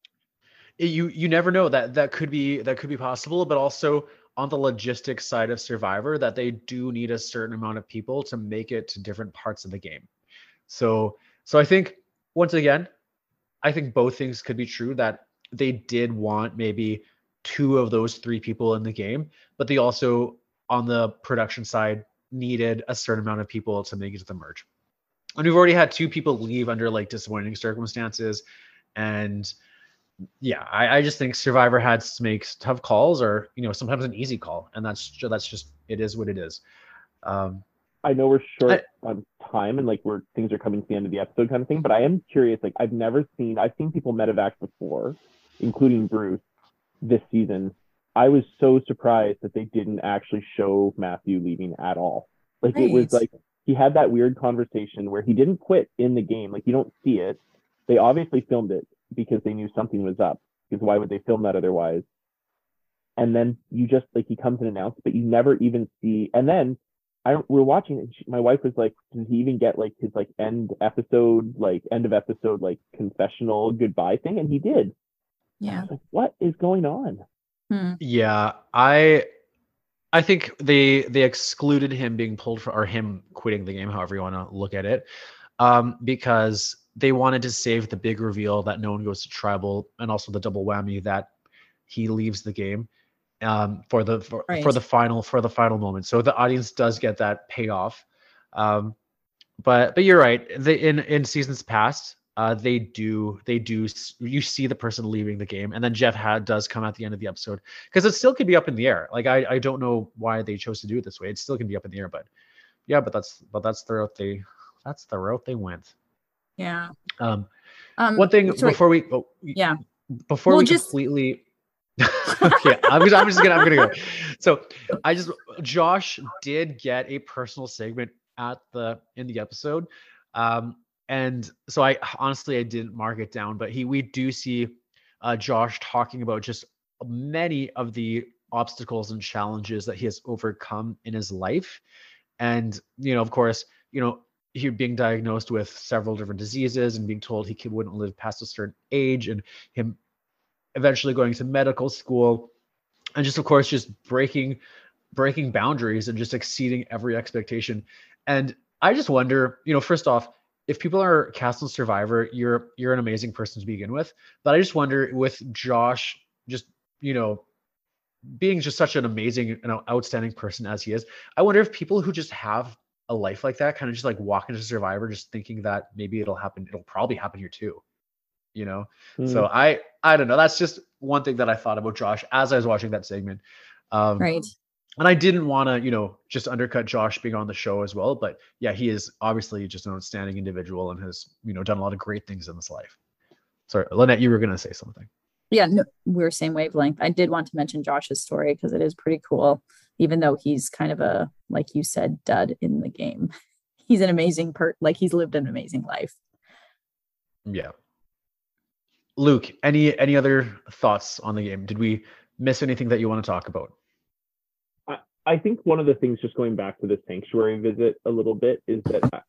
you you never know that that could be that could be possible but also on the logistics side of survivor that they do need a certain amount of people to make it to different parts of the game so so i think once again i think both things could be true that they did want maybe two of those three people in the game but they also on the production side needed a certain amount of people to make it to the merge and we've already had two people leave under like disappointing circumstances and yeah, I, I just think Survivor had to make tough calls, or you know, sometimes an easy call, and that's that's just it is what it is. Um,
I know we're short on time and like we're things are coming to the end of the episode kind of thing, but I am curious. Like I've never seen I've seen people medevac before, including Bruce, this season. I was so surprised that they didn't actually show Matthew leaving at all. Like it was like he had that weird conversation where he didn't quit in the game. Like you don't see it. They obviously filmed it because they knew something was up. Because why would they film that otherwise? And then you just like he comes and announces, but you never even see. And then I don't, we're watching it. and she- My wife was like, "Did he even get like his like end episode, like end of episode, like confessional goodbye thing?" And he did. I
Yeah.
was like, "What is going on?"
Hmm.
yeah, I I think they they excluded him being pulled for or him quitting the game, however you want to look at it, um, because they wanted to save the big reveal that no one goes to tribal, and also the double whammy that he leaves the game um, for the for, for the final for the final moment. So the audience does get that payoff. Um, but but you're right. They, in in seasons past, uh, they do they do you see the person leaving the game, and then Jeff had does come at the end of the episode because it still could be up in the air. Like I I don't know why they chose to do it this way. It still can be up in the air, but yeah, but that's but that's the route they that's the route they went.
Yeah.
Um,
Um,
one thing
sorry.
before we oh,
Yeah.
before
Well,
we
just-
completely okay I'm just, I'm just gonna i'm gonna go. So i just josh did get a personal segment at the in the episode um and so i honestly i didn't mark it down but he we do see uh josh talking about just many of the obstacles and challenges that he has overcome in his life. And you know of course you know he being diagnosed with several different diseases and being told he wouldn't live past a certain age and him eventually going to medical school and just of course just breaking breaking boundaries and just exceeding every expectation and i just wonder you know first off if people are cast on Survivor, you're you're an amazing person to begin with. But I just wonder with Josh, just you know, being just such an amazing and outstanding person as he is, I wonder if people who just have a life like that kind of just like walk into Survivor, just thinking that maybe it'll happen. It'll probably happen here too. You know, mm. so I I don't know. That's just one thing that I thought about Josh as I was watching that segment.
Um, right
and I didn't want to, you know, just undercut Josh being on the show as well. But yeah, he is obviously just an outstanding individual and has, you know, done a lot of great things in his life. Sorry, Lynnette, you were going to say something.
Yeah, no, we're same wavelength. I did want to mention Josh's story because it is pretty cool, even though he's kind of a, like you said, dud in the game. He's an amazing per, like he's lived an amazing life.
Yeah. Luke, any any other thoughts on the game? Did we miss anything that you want to talk about?
I I think one of the things, just going back to the sanctuary visit a little bit, is that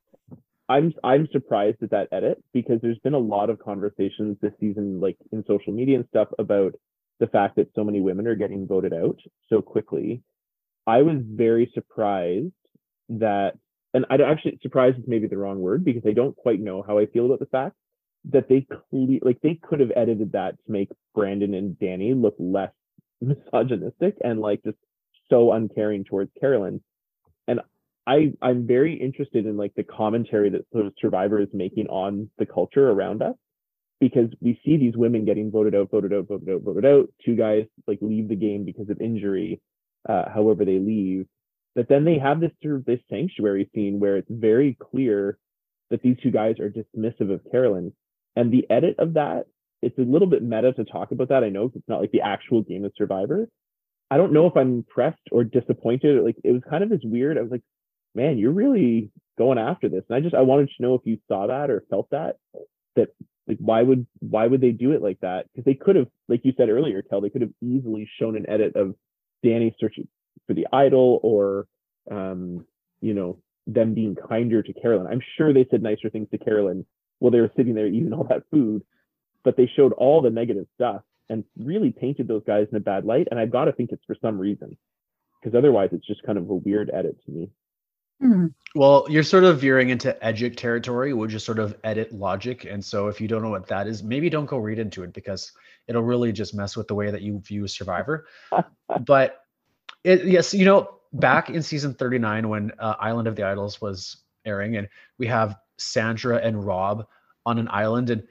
I'm I'm surprised at that edit because there's been a lot of conversations this season, like in social media and stuff, about the fact that so many women are getting voted out so quickly. I was very surprised that, and I actually surprised is maybe the wrong word because I don't quite know how I feel about the fact that they cle- like they could have edited that to make Brandon and Danny look less misogynistic and like just so uncaring towards Carolyn. And I I'm very interested in like the commentary that sort of Survivor is making on the culture around us because we see these women getting voted out, voted out, voted out, voted out. Two guys like leave the game because of injury, uh, however they leave. But then they have this sort of this sanctuary scene where it's very clear that these two guys are dismissive of Carolyn. And the edit of that, it's a little bit meta to talk about that. I know it's not like the actual game of Survivor, I don't know if I'm impressed or disappointed. Like it was kind of this weird. I was like, man, you're really going after this. And I just I wanted to know if you saw that or felt that. That like why would why would they do it like that? Because they could have, like you said earlier, Kel, they could have easily shown an edit of Danny searching for the idol or um, you know, them being kinder to Carolyn. I'm sure they said nicer things to Carolyn while they were sitting there eating all that food, but they showed all the negative stuff and really painted those guys in a bad light. And I've got to think it's for some reason, because otherwise it's just kind of a weird edit to me.
Hmm. Well, you're sort of veering into edgic territory, which is sort of edit logic. And so if you don't know what that is, maybe don't go read into it because it'll really just mess with the way that you view Survivor. but it, yes, you know, back in season 39 when uh, Island of the Idols was airing, and we have Sandra and Rob on an island, and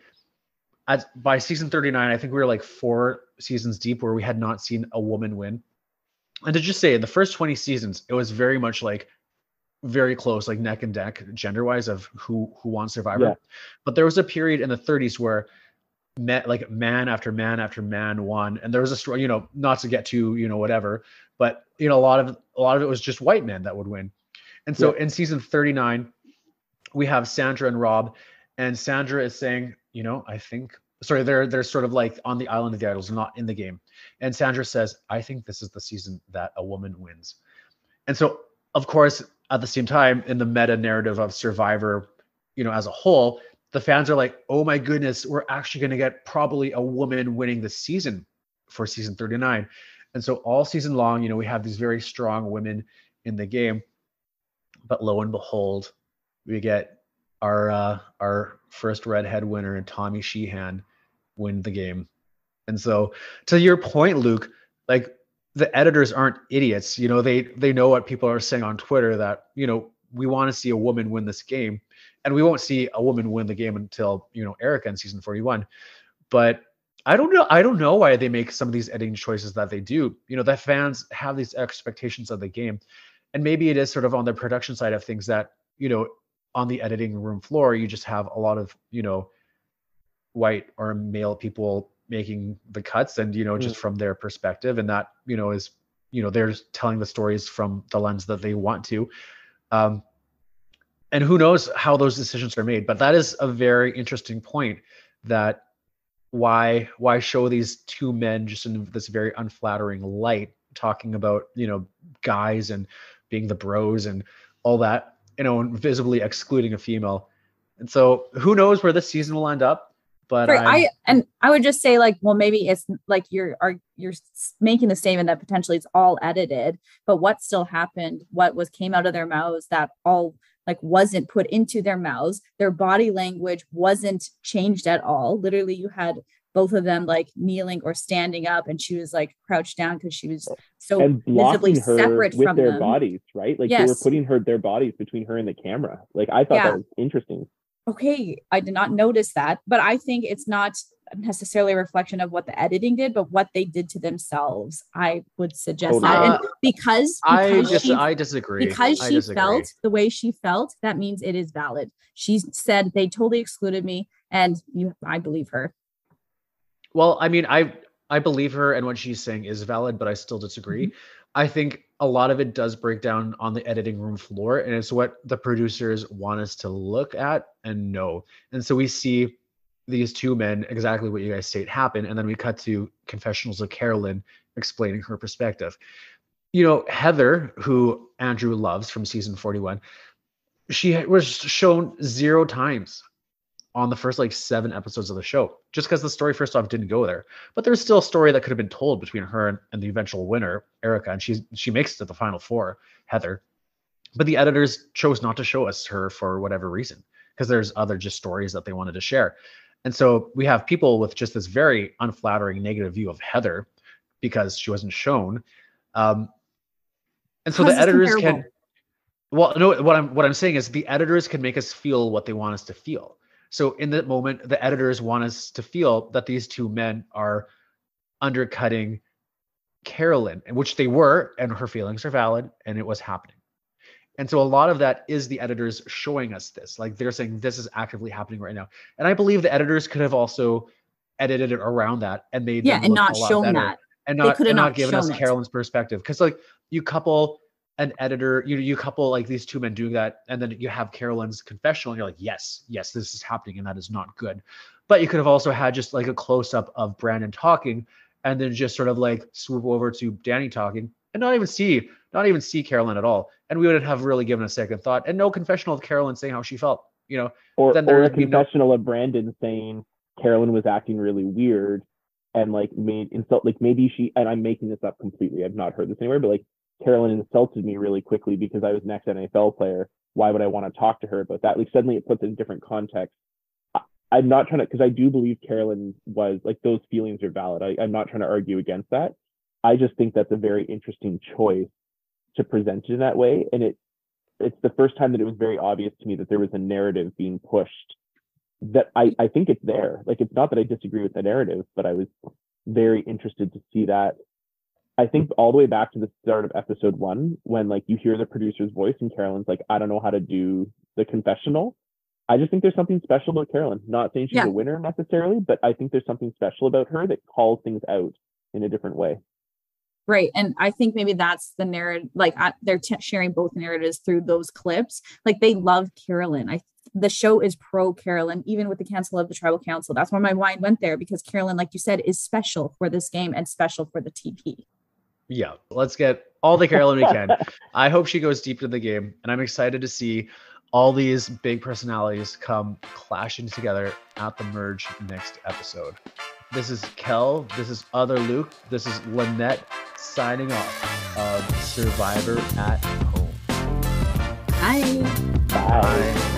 at by season 39, I think we were like four seasons deep where we had not seen a woman win. And to just say, in the first 20 seasons, it was very much like very close, like neck and neck, gender wise, of who who won Survivor. Yeah. But there was a period in the 30s where met like man after man after man won, and there was a story, you know, not to get to you know whatever, but you know a lot of a lot of it was just white men that would win. And so yeah. in season 39, we have Sandra and Rob, and Sandra is saying, you know, I think sorry, they're they're sort of like on the island of the idols, not in the game. And Sandra says, I think this is the season that a woman wins. And so, of course, at the same time, in the meta narrative of Survivor, you know, as a whole, the fans are like, oh my goodness, we're actually going to get probably a woman winning the season for season 39. And so all season long, you know, we have these very strong women in the game. But lo and behold, we get our uh, our first redhead winner and Tommy Sheehan win the game. And so to your point, Luke, like the editors aren't idiots. You know, they they know what people are saying on Twitter that, you know, we want to see a woman win this game. And we won't see a woman win the game until, you know, Erika in season 41. But I don't know. I don't know why they make some of these editing choices that they do. You know, the fans have these expectations of the game. And maybe it is sort of on the production side of things that, you know, on the editing room floor, you just have a lot of, you know, white or male people making the cuts and, you know, mm. just from their perspective. And that, you know, is, you know, they're telling the stories from the lens that they want to. Um, and who knows how those decisions are made. But that is a very interesting point that why why show these two men just in this very unflattering light talking about you know guys and being the bros and all that you know, visibly excluding a female. And so who knows where this season will end up? But
I and I would just say like, well, maybe it's like you're are you're making the statement that potentially it's all edited, but what still happened, what was came out of their mouths that all like wasn't put into their mouths their body language wasn't changed at all literally you had both of them like kneeling or standing up and she was like crouched down because she was so
and
visibly
blocking her
separate
with
from
their
them
bodies, right? Like they were putting her their bodies between her and the camera. Like I thought
Yeah.
that was interesting.
okay i did not notice that but i think it's not necessarily a reflection of what the editing did but what they did to themselves i would suggest that
Totally.
and because,
I
because
just
she-
I disagree.
because
I
she
disagree.
felt the way she felt that means it is valid she said they totally excluded me and you i believe her
Well, I mean, I I believe her and what she's saying is valid, but I still disagree. Mm-hmm. I think a lot of it does break down on the editing room floor, and it's what the producers want us to look at and know. And so we see these two men exactly what you guys state happen, and then we cut to confessionals of Carolyn explaining her perspective. You know, Heather, who Andrew loves from season 41, she was shown zero times on the first like seven episodes of the show, just because the story first off didn't go there. But there's still a story that could have been told between her and, and the eventual winner, Erika, and she's she makes it to the final four, Heather. But the editors chose not to show us her for whatever reason, because there's other just stories that they wanted to share. And so we have people with just this very unflattering negative view of Heather because she wasn't shown. Um, and so
How's
the editors can well no what i'm what i'm saying is the editors can make us feel what they want us to feel so in that moment the editors want us to feel that these two men are undercutting carolyn and which they were and her feelings are valid and it was happening and so a lot of that is the editors showing us this like they're saying this is actively happening right now and i believe the editors could have also edited it around that and made
yeah and
look
not shown that
and
They
not,
could have
and not
not
given us
it.
Carolyn's perspective. Because like you couple an editor, you you couple like these two men doing that, and then you have Carolyn's confessional, and you're like, yes, yes, this is happening, and that is not good. But you could have also had just like a close up of Brandon talking, and then just sort of like swoop over to Danny talking, and not even see not even see Carolyn at all, and we wouldn't have really given a second thought, and no confessional of Carolyn saying how she felt. You know,
Or
Then there
or a
would be no-
confessional of Brandon saying Carolyn was acting really weird and like made insult like maybe she and I'm making this up completely. I've not heard this anywhere, but like Carolyn insulted me really quickly because I was an ex NFL player. Why would I want to talk to her about that? Like suddenly it puts it in different context. I, I'm not trying to because I do believe Carolyn was like those feelings are valid. I, I'm not trying to argue against that. I just think that's a very interesting choice to present it in that way. And it it's the first time that it was very obvious to me that there was a narrative being pushed that I, I think it's there. Like it's not that I disagree with the narrative, but I was very interested to see that. I think all the way back to the start of episode one, when like you hear the producer's voice and Carolyn's like, I don't know how to do the confessional. I just think there's something special about Carolyn. Not saying she's
Yeah.
a winner necessarily, but I think there's something special about her that calls things out in a different way.
Right. And I think maybe that's the narrative. Like I, they're t- sharing both narratives through those clips. Like they love Carolyn. I the show is pro Carolyn, even with the cancel of the tribal council. That's where my mind went there because Carolyn, like you said, is special for this game and special for the TP.
Yeah, let's get all the Carolyn we can. I hope she goes deep into the game, and I'm excited to see all these big personalities come clashing together at the merge next episode. This is Kel. This is Other Luke. This is Lynnette signing off of Survivor at Home.
Bye.
Bye.
Bye.